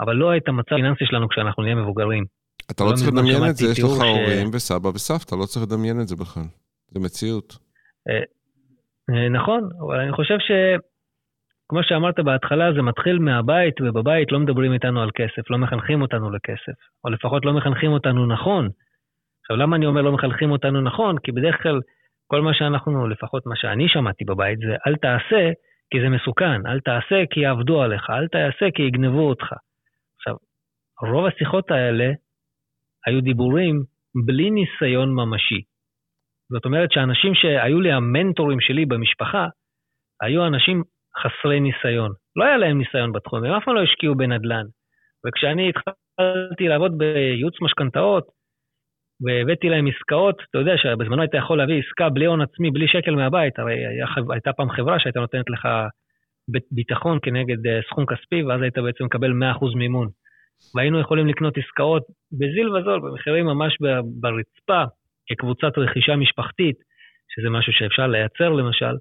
אבל לא את המצב הפיננסי שלנו כשאנחנו נהיה מבוגרים. אתה לא, צריך לדמיין את זה, יש לך. הורים וסבא וסבתא, לא צריך לדמיין את זה בכלל. זה מציאות. אה, אה, נכון, אבל אני חושב ש... כמו שאמרת בהתחלה, זה מתחיל מהבית, ובבית לא מדברים איתנו על כסף, לא מחנכים אותנו לכסף, או לפחות לא מחנכים אותנו נכון. עכשיו, למה אני אומר לא מחנכים אותנו נכון? כי בדרך כלל כל מה שאנחנו, לפחות מה שאני שמעתי בבית, זה אל תעשה כי זה מסוכן, אל תעשה כי יעבדו עליך, אל תעשה כי יגנבו אותך. עכשיו, רוב השיחות האלה היו דיבורים בלי ניסיון ממשי. זאת אומרת שאנשים שהיו לי המנטורים שלי במשפחה, היו אנשים חסרי ניסיון. לא היה להם ניסיון בתחום, הם אף פעם לא השקיעו בנדל"ן. וכשאני התחלתי לעבוד בייעוץ משכנתאות, והבאתי להם עסקאות, אתה יודע שבזמנו היית יכול להביא עסקה בלי הון עצמי, בלי שקל מהבית, הרי היה, הייתה פעם חברה שהייתה נותנת לך ביטחון כנגד אה, סכום כספי, ואז היית בעצם מקבל 100% מימון. והיינו יכולים לקנות עסקאות בזיל וזול, במחירים ממש ברצפה, כקבוצת רכישה משפחתית, שזה משהו שאפשר לייצר למשל.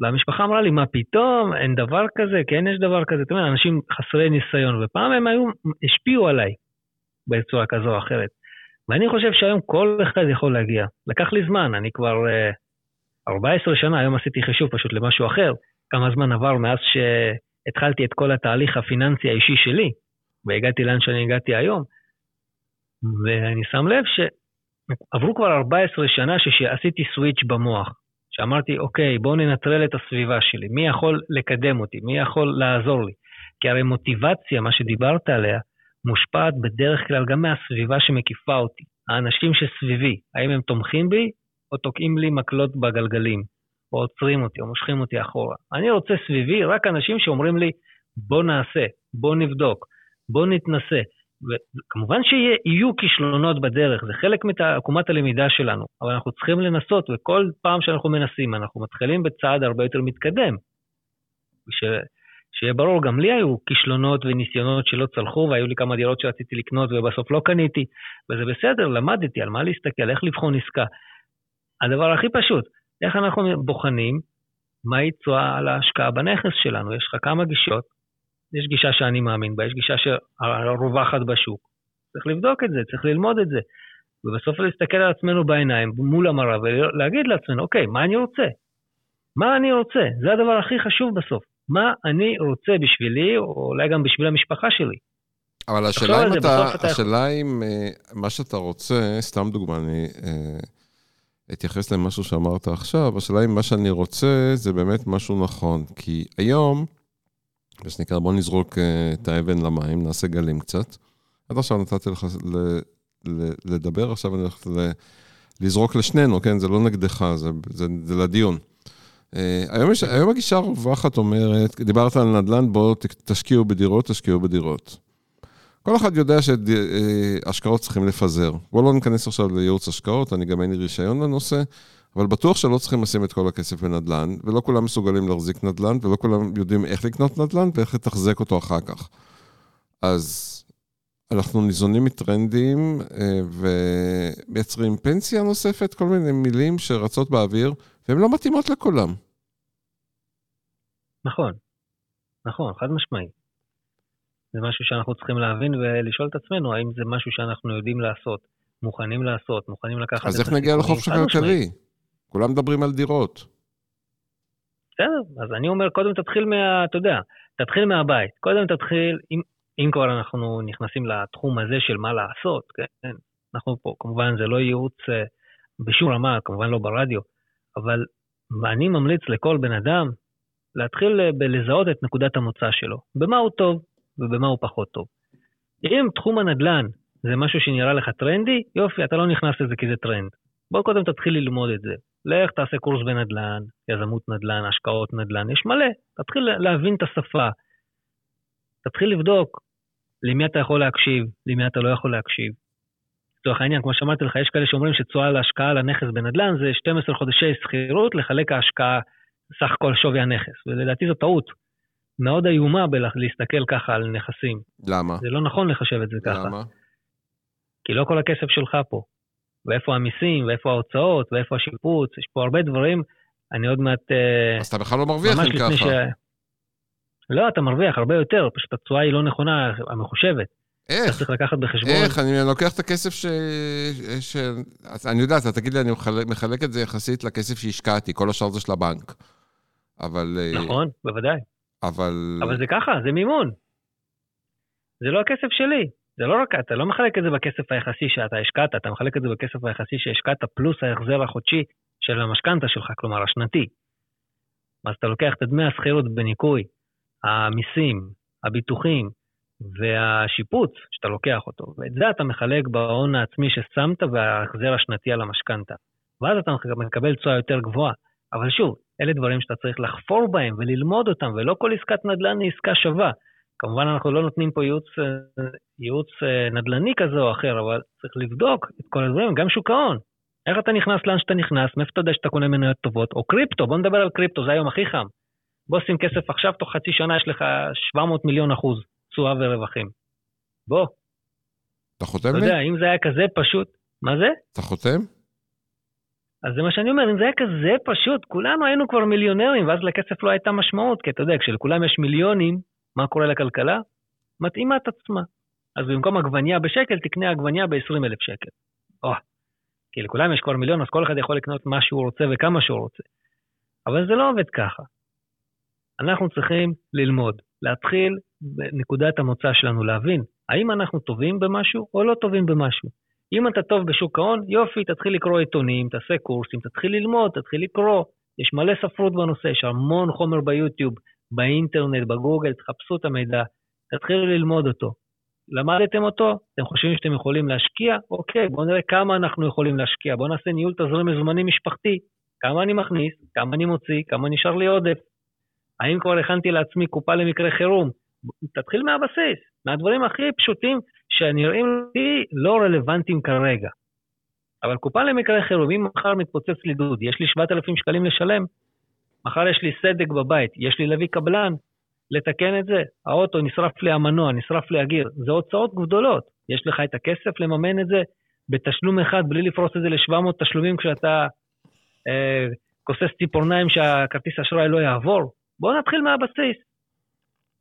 והמשפחה אמרה לי, מה פתאום, אין דבר כזה, כן יש דבר כזה. אתה אומר, אנשים חסרי ניסיון, ופעם הם היו, השפיעו עליי בצורה כזו או אחרת. ואני חושב שהיום כל אחד יכול להגיע. לקח לי זמן, אני כבר uh, 14 שנה, היום עשיתי חישוב פשוט למשהו אחר, כמה זמן עבר מאז שהתחלתי את כל התהליך הפיננסי האישי שלי, והגעתי לאן שאני הגעתי היום. ואני שם לב שעברו כבר 14 שנה שעשיתי סוויץ' במוח. שאמרתי, אוקיי, בואו ננטרל את הסביבה שלי, מי יכול לקדם אותי, מי יכול לעזור לי? כי הרי מוטיבציה, מה שדיברת עליה, מושפעת בדרך כלל גם מהסביבה שמקיפה אותי. האנשים שסביבי, האם הם תומכים בי או תוקעים לי מקלות בגלגלים, או עוצרים אותי, או מושכים אותי אחורה. אני רוצה סביבי רק אנשים שאומרים לי, בוא נעשה, בוא נבדוק, בוא נתנסה. וכמובן שיהיו כישלונות בדרך, זה חלק מעקומת הלמידה שלנו, אבל אנחנו צריכים לנסות, וכל פעם שאנחנו מנסים, אנחנו מתחילים בצעד הרבה יותר מתקדם. ש... שיהיה ברור, גם לי היו כישלונות וניסיונות שלא צלחו, והיו לי כמה דירות שרציתי לקנות ובסוף לא קניתי, וזה בסדר, למדתי על מה להסתכל, איך לבחון עסקה. הדבר הכי פשוט, איך אנחנו בוחנים מהי תשואה על ההשקעה בנכס שלנו. יש לך כמה גישות, יש גישה שאני מאמין בה, יש גישה שרווחת בשוק. צריך לבדוק את זה, צריך ללמוד את זה. ובסוף להסתכל על עצמנו בעיניים, מול המראה, ולהגיד לעצמנו, אוקיי, מה אני רוצה? מה אני רוצה? זה הדבר הכי חשוב בסוף. מה אני רוצה בשבילי, או אולי גם בשביל המשפחה שלי. אבל השאלה אם אתה, השאלה אם uh, מה שאתה רוצה, סתם דוגמה, אני uh, אתייחס למשהו שאמרת עכשיו, השאלה אם מה שאני רוצה זה באמת משהו נכון. כי היום, מה שנקרא, בוא נזרוק uh, את האבן למים, נעשה גלים קצת. עד עכשיו נתתי לך ל, ל, לדבר, עכשיו אני הולך לזרוק לשנינו, כן? זה לא נגדך, זה, זה, זה לדיון. אה, היום, יש, היום הגישה הרווחת אומרת, דיברת על נדל"ן, בואו תשקיעו בדירות, תשקיעו בדירות. כל אחד יודע שהשקעות צריכים לפזר. בואו לא ניכנס עכשיו לייעוץ השקעות, אני גם אין לי רישיון לנושא, אבל בטוח שלא צריכים לשים את כל הכסף בנדל"ן, ולא כולם מסוגלים להחזיק נדל"ן, ולא כולם יודעים איך לקנות נדל"ן ואיך לתחזק אותו אחר כך. אז אנחנו ניזונים מטרנדים אה, ומייצרים פנסיה נוספת, כל מיני מילים שרצות באוויר, והן לא מתאימות לכולם. נכון, נכון, חד משמעי. זה משהו שאנחנו צריכים להבין ולשאול את עצמנו, האם זה משהו שאנחנו יודעים לעשות, מוכנים לעשות, מוכנים לקחת. אז איך נגיע לחופש הכלכלי? כולם מדברים על דירות. בסדר, אז אני אומר, קודם תתחיל מה... אתה יודע, תתחיל מהבית. קודם תתחיל, אם, אם כבר אנחנו נכנסים לתחום הזה של מה לעשות, כן, אנחנו פה, כמובן זה לא ייעוץ אה, בשום רמה, כמובן לא ברדיו, אבל אני ממליץ לכל בן אדם להתחיל אה, בלזהות את נקודת המוצא שלו, במה הוא טוב ובמה הוא פחות טוב. אם תחום הנדל"ן זה משהו שנראה לך טרנדי, יופי, אתה לא נכנס לזה כי זה טרנד. בוא קודם תתחיל ללמוד את זה. לך תעשה קורס בנדל"ן, יזמות נדל"ן, השקעות נדל"ן, יש מלא. תתחיל להבין את השפה. תתחיל לבדוק למי אתה יכול להקשיב, למי אתה לא יכול להקשיב. לצורך העניין, כמו שאמרתי לך, יש כאלה שאומרים שתשואה להשקעה על הנכס בנדל"ן זה 12 חודשי שכירות לחלק ההשקעה, סך כל שווי הנכס, ולדעתי זו טעות מאוד איומה בלהסתכל ככה על נכסים. למה? זה לא נכון לחשב את זה ככה. למה? כי לא כל הכסף שלך פה. ואיפה המיסים, ואיפה ההוצאות, ואיפה השיפוץ, יש פה הרבה דברים, אני עוד מעט... אה, אז אתה בכלל לא מרוויח אם ככה. ש... לא, אתה מרוויח הרבה יותר, פשוט התשואה היא לא נכונה, המחושבת. איך? אתה צריך לקחת בחשבון. איך? אני לוקח את הכסף ש... ש... אני יודע, אתה תגיד לי, אני מחלק, מחלק את זה יחסית לכסף שהשקעתי, כל השאר זה של הבנק. אבל... אה, נכון, בוודאי. אבל... אבל זה ככה, זה מימון. זה לא הכסף שלי. זה לא רק, אתה לא מחלק את זה בכסף היחסי שאתה השקעת, אתה מחלק את זה בכסף היחסי שהשקעת פלוס ההחזר החודשי של המשכנתה שלך, כלומר השנתי. אז אתה לוקח את דמי השכירות בניכוי, המיסים, הביטוחים והשיפוץ שאתה לוקח אותו, ואת זה אתה מחלק בהון העצמי ששמת וההחזר השנתי על המשכנתה. ואז אתה מקבל תשואה יותר גבוהה. אבל שוב, אלה דברים שאתה צריך לחפור בהם וללמוד אותם, ולא כל עסקת נדל"ן היא עסקה שווה. כמובן אנחנו לא נותנים פה ייעוץ, אה, ייעוץ אה, נדל"ני כזה או אחר, אבל צריך לבדוק את כל הדברים, גם שוק ההון. איך אתה נכנס לאן שאתה נכנס, מאיפה אתה יודע שאתה קונה מניות טובות, או קריפטו, בוא נדבר על קריפטו, זה היום הכי חם. בוא שים כסף עכשיו, תוך חצי שנה יש לך 700 מיליון אחוז תשואה ורווחים. בוא. אתה חותם לי? אתה יודע, אם זה היה כזה פשוט, מה זה? אתה חותם? אז זה מה שאני אומר, אם זה היה כזה פשוט, כולנו היינו כבר מיליונרים, ואז לכסף לא הייתה משמעות, כי אתה יודע, כשלכולם יש מיליונים, מה קורה לכלכלה? מתאימה את עצמה. אז במקום עגבנייה בשקל, תקנה עגבנייה ב-20 אלף שקל. או, כי לכולם יש כבר מיליון, אז כל אחד יכול לקנות מה שהוא רוצה וכמה שהוא רוצה. אבל זה לא עובד ככה. אנחנו צריכים ללמוד, להתחיל בנקודת המוצא שלנו, להבין האם אנחנו טובים במשהו או לא טובים במשהו. אם אתה טוב בשוק ההון, יופי, תתחיל לקרוא עיתונים, תעשה קורסים, תתחיל ללמוד, תתחיל לקרוא. יש מלא ספרות בנושא, יש המון חומר ביוטיוב, באינטרנט, בגוגל, תחפשו את המידע, תתחילו ללמוד אותו. למדתם אותו, אתם חושבים שאתם יכולים להשקיע? אוקיי, בואו נראה כמה אנחנו יכולים להשקיע. בואו נעשה ניהול תזרים מזומנים משפחתי. כמה אני מכניס, כמה אני מוציא, כמה נשאר לי עודף. האם כבר הכנתי לעצמי קופה למקרה חירום? תתחיל מהבסיס, מהדברים הכי פשוטים שנראים לי לא רלוונטיים כרגע. אבל קופה למקרה חירום, אם מחר מתפוצץ לי דוד, יש לי 7,000 שקלים לשלם, מחר יש לי סדק בבית, יש לי להביא קבלן, לתקן את זה, האוטו נשרף לי המנוע, נשרף לי הגיר, זה הוצאות גדולות. יש לך את הכסף לממן את זה בתשלום אחד, בלי לפרוס את זה ל-700 תשלומים כשאתה אה, כוסס ציפורניים שהכרטיס אשראי לא יעבור. בוא נתחיל מהבסיס.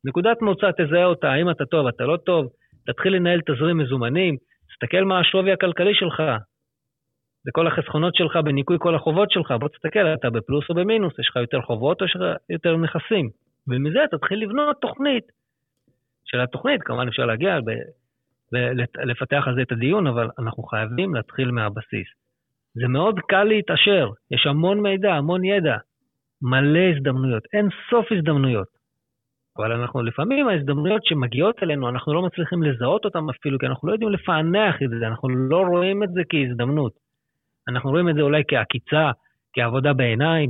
נקודת מוצא, תזהה אותה, האם אתה טוב, אתה לא טוב, תתחיל לנהל תזרים מזומנים, תסתכל מה השווי הכלכלי שלך, זה כל החסכונות שלך בניכוי כל החובות שלך, בוא תסתכל, אתה בפלוס או במינוס, יש לך יותר חובות או יש לך יותר נכסים. ומזה תתחיל לבנות תוכנית. של התוכנית, כמובן אפשר להגיע ולפתח על זה את הדיון, אבל אנחנו חייבים להתחיל מהבסיס. זה מאוד קל להתעשר, יש המון מידע, המון ידע, מלא הזדמנויות, אין סוף הזדמנויות. אבל אנחנו לפעמים ההזדמנויות שמגיעות אלינו, אנחנו לא מצליחים לזהות אותן אפילו, כי אנחנו לא יודעים לפענח את זה, אנחנו לא רואים את זה כהזדמנות. אנחנו רואים את זה אולי כעקיצה, כעבודה בעיניים,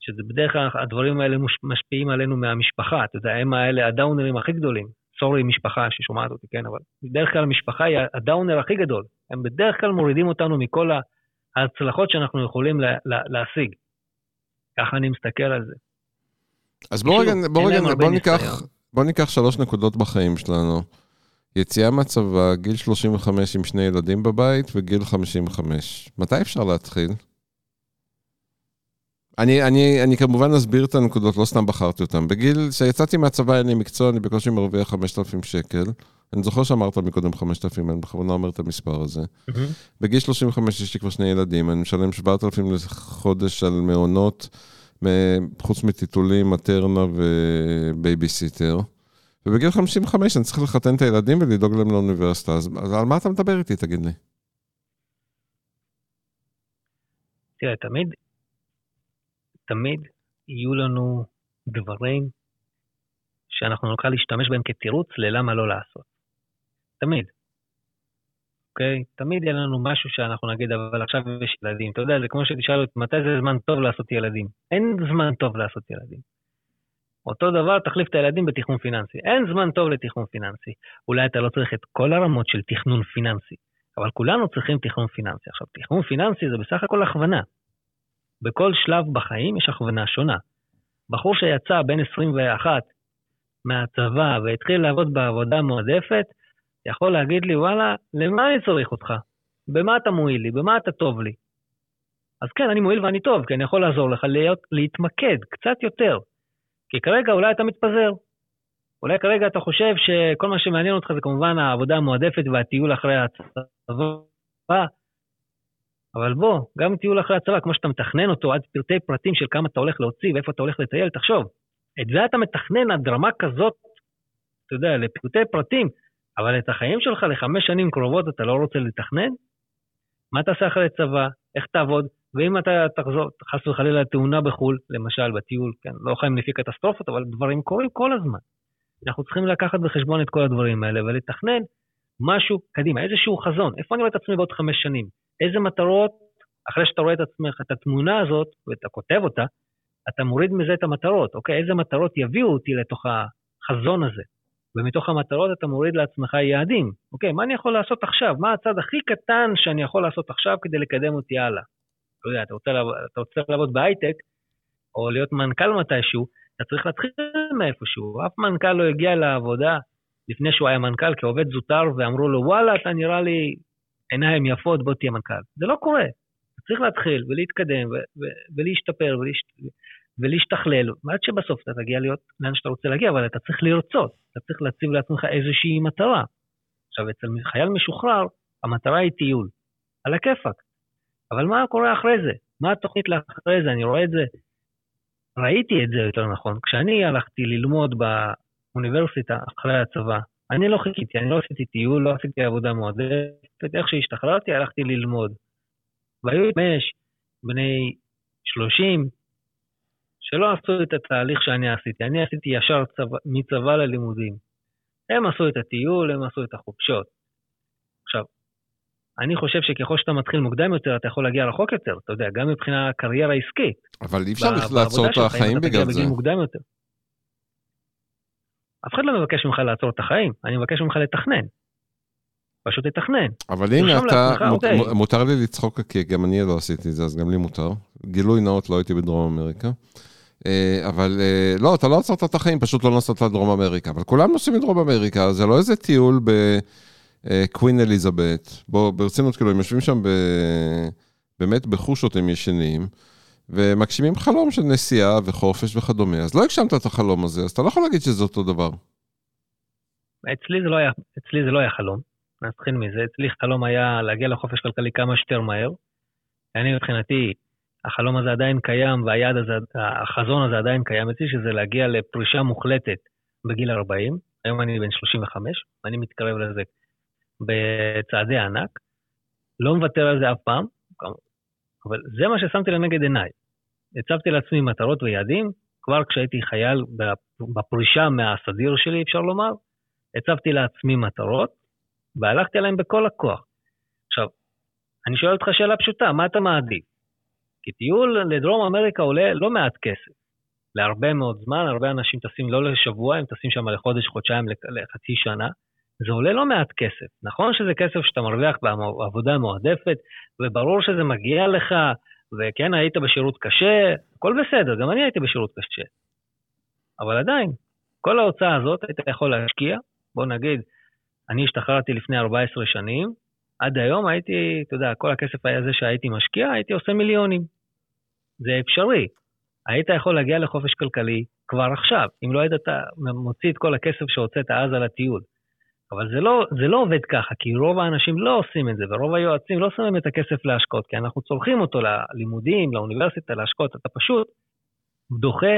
שזה בדרך כלל הדברים האלה משפיעים עלינו מהמשפחה, אתה יודע, הם האלה הדאונרים הכי גדולים. סורי משפחה ששומעת אותי, כן, אבל בדרך כלל המשפחה היא הדאונר הכי גדול. הם בדרך כלל מורידים אותנו מכל ההצלחות שאנחנו יכולים לה, לה, להשיג. ככה אני מסתכל על זה. אז בוא רגע, בוא רגע, בוא ניקח, בוא ניקח שלוש נקודות בחיים שלנו. יציאה מהצבא, גיל 35 עם שני ילדים בבית וגיל 55. מתי אפשר להתחיל? אני, אני, אני כמובן אסביר את הנקודות, לא סתם בחרתי אותן. בגיל שיצאתי מהצבא אין לי מקצוע, אני בקושי מרוויח 5,000 שקל. אני זוכר שאמרת מקודם 5,000, אני בכוונה אומר את המספר הזה. Mm-hmm. בגיל 35 יש לי כבר שני ילדים, אני משלם 7,000 לחודש על מעונות, חוץ מטיטולים, מטרנה ובייביסיטר. ובגיל 55 אני צריך לחתן את הילדים ולדאוג להם לאוניברסיטה, אז, אז על מה אתה מדבר איתי, תגיד לי? תראה, תמיד, תמיד יהיו לנו דברים שאנחנו נוכל להשתמש בהם כתירוץ ללמה לא לעשות. תמיד. אוקיי? תמיד יהיה לנו משהו שאנחנו נגיד, אבל עכשיו יש ילדים. אתה יודע, זה כמו שתשאל אותי, מתי זה זמן טוב לעשות ילדים? אין זמן טוב לעשות ילדים. אותו דבר, תחליף את הילדים בתכנון פיננסי. אין זמן טוב לתכנון פיננסי. אולי אתה לא צריך את כל הרמות של תכנון פיננסי, אבל כולנו צריכים תכנון פיננסי. עכשיו, תכנון פיננסי זה בסך הכל הכוונה. בכל שלב בחיים יש הכוונה שונה. בחור שיצא בן 21 מהצבא והתחיל לעבוד בעבודה מועדפת, יכול להגיד לי, וואלה, למה אני צריך אותך? במה אתה מועיל לי? במה אתה טוב לי? אז כן, אני מועיל ואני טוב, כי אני יכול לעזור לך להיות, להתמקד קצת יותר. כי כרגע אולי אתה מתפזר. אולי כרגע אתה חושב שכל מה שמעניין אותך זה כמובן העבודה המועדפת והטיול אחרי הצבא, אבל בוא, גם טיול אחרי הצבא, כמו שאתה מתכנן אותו עד פרטי פרטים של כמה אתה הולך להוציא ואיפה אתה הולך לטייל, תחשוב, את זה אתה מתכנן עד רמה כזאת, אתה יודע, לפרטי פרטים, אבל את החיים שלך לחמש שנים קרובות אתה לא רוצה לתכנן? מה תעשה אחרי צבא? איך תעבוד? ואם אתה תחזור, חס וחלילה, תאונה בחו"ל, למשל בטיול, כן, לא חיים לפי קטסטרופות, אבל דברים קורים כל הזמן. אנחנו צריכים לקחת בחשבון את כל הדברים האלה ולתכנן משהו קדימה, איזשהו חזון. איפה אני רואה את עצמי בעוד חמש שנים? איזה מטרות, אחרי שאתה רואה את עצמך, את התמונה הזאת, ואתה כותב אותה, אתה מוריד מזה את המטרות, אוקיי? איזה מטרות יביאו אותי לתוך החזון הזה? ומתוך המטרות אתה מוריד לעצמך יעדים. אוקיי, מה אני יכול לעשות עכשיו? מה הצד הכי קטן שאני יכול לעשות עכשיו כדי לקדם אותי הלאה? אתה יודע, אתה רוצה, לעבוד, אתה רוצה לעבוד בהייטק, או להיות מנכ"ל מתישהו, אתה צריך להתחיל מאיפשהו. אף מנכ"ל לא הגיע לעבודה לפני שהוא היה מנכ"ל כעובד זוטר, ואמרו לו, וואלה, אתה נראה לי עיניים יפות, בוא תהיה מנכ"ל. זה לא קורה. צריך להתחיל ולהתקדם ולהשתפר ולהשתכלל, עד שבסוף אתה תגיע להיות לאן שאתה רוצה להגיע, אבל אתה צריך לרצות, אתה צריך להציב לעצמך איזושהי מטרה. עכשיו, אצל חייל משוחרר, המטרה היא טיול, על הכיפאק. אבל מה קורה אחרי זה? מה התוכנית לאחרי זה? אני רואה את זה, ראיתי את זה יותר נכון. כשאני הלכתי ללמוד באוניברסיטה אחרי הצבא, אני לא חיכיתי, אני לא עשיתי טיול, לא עשיתי עבודה מועדפת, איך שהשתחררתי הלכתי ללמוד. והיו חמש, בני שלושים, שלא עשו את התהליך שאני עשיתי. אני עשיתי ישר צבא, מצבא ללימודים. הם עשו את הטיול, הם עשו את החופשות. עכשיו, אני חושב שככל שאתה מתחיל מוקדם יותר, אתה יכול להגיע רחוק יותר, אתה יודע, גם מבחינה קריירה עסקית. אבל אי אפשר לעצור את החיים בגלל זה. מוקדם יותר. אף אחד לא מבקש ממך לעצור את החיים, אני מבקש ממך לתכנן. פשוט לתכנן. אבל הנה אתה, אוקיי. מותר לי לצחוק, כי גם אני לא עשיתי את זה, אז גם לי מותר. גילוי נאות, לא הייתי בדרום אמריקה. אה, אבל אה, לא, אתה לא עצרת את החיים, פשוט לא נסעת לדרום אמריקה. אבל כולם נוסעים לדרום אמריקה, זה לא איזה טיול בקווין אליזבת. בוא, ברצינות, כאילו, הם יושבים שם ב... באמת בחושות הם ישנים, ומגשימים חלום של נסיעה וחופש וכדומה. אז לא הגשמת את החלום הזה, אז אתה לא יכול להגיד שזה אותו דבר. אצלי זה לא היה, אצלי זה לא היה חלום. נתחיל מזה. אצלי חלום היה להגיע לחופש כלכלי כמה שיותר מהר. אני מבחינתי, החלום הזה עדיין קיים והיעד הזה, החזון הזה עדיין קיים אצלי, שזה להגיע לפרישה מוחלטת בגיל 40. היום אני בן 35, ואני מתקרב לזה בצעדי ענק. לא מוותר על זה אף פעם, אבל זה מה ששמתי לנגד עיניי. הצבתי לעצמי מטרות ויעדים, כבר כשהייתי חייל בפרישה מהסדיר שלי, אפשר לומר, הצבתי לעצמי מטרות, והלכתי עליהם בכל הכוח. עכשיו, אני שואל אותך שאלה פשוטה, מה אתה מעדיף? כי טיול לדרום אמריקה עולה לא מעט כסף. להרבה מאוד זמן, הרבה אנשים טסים לא לשבוע, הם טסים שם לחודש, חודשיים, לחצי שנה. זה עולה לא מעט כסף. נכון שזה כסף שאתה מרוויח בעבודה מועדפת, וברור שזה מגיע לך, וכן, היית בשירות קשה, הכל בסדר, גם אני הייתי בשירות קשה. אבל עדיין, כל ההוצאה הזאת היית יכול להשקיע, בוא נגיד, אני השתחררתי לפני 14 שנים, עד היום הייתי, אתה יודע, כל הכסף הזה שהייתי משקיע, הייתי עושה מיליונים. זה אפשרי. היית יכול להגיע לחופש כלכלי כבר עכשיו, אם לא היית מוציא את כל הכסף שהוצאת אז על הטיול. אבל זה לא, זה לא עובד ככה, כי רוב האנשים לא עושים את זה, ורוב היועצים לא שמים את הכסף להשקעות, כי אנחנו צורכים אותו ללימודים, לאוניברסיטה, להשקעות, אתה פשוט דוחה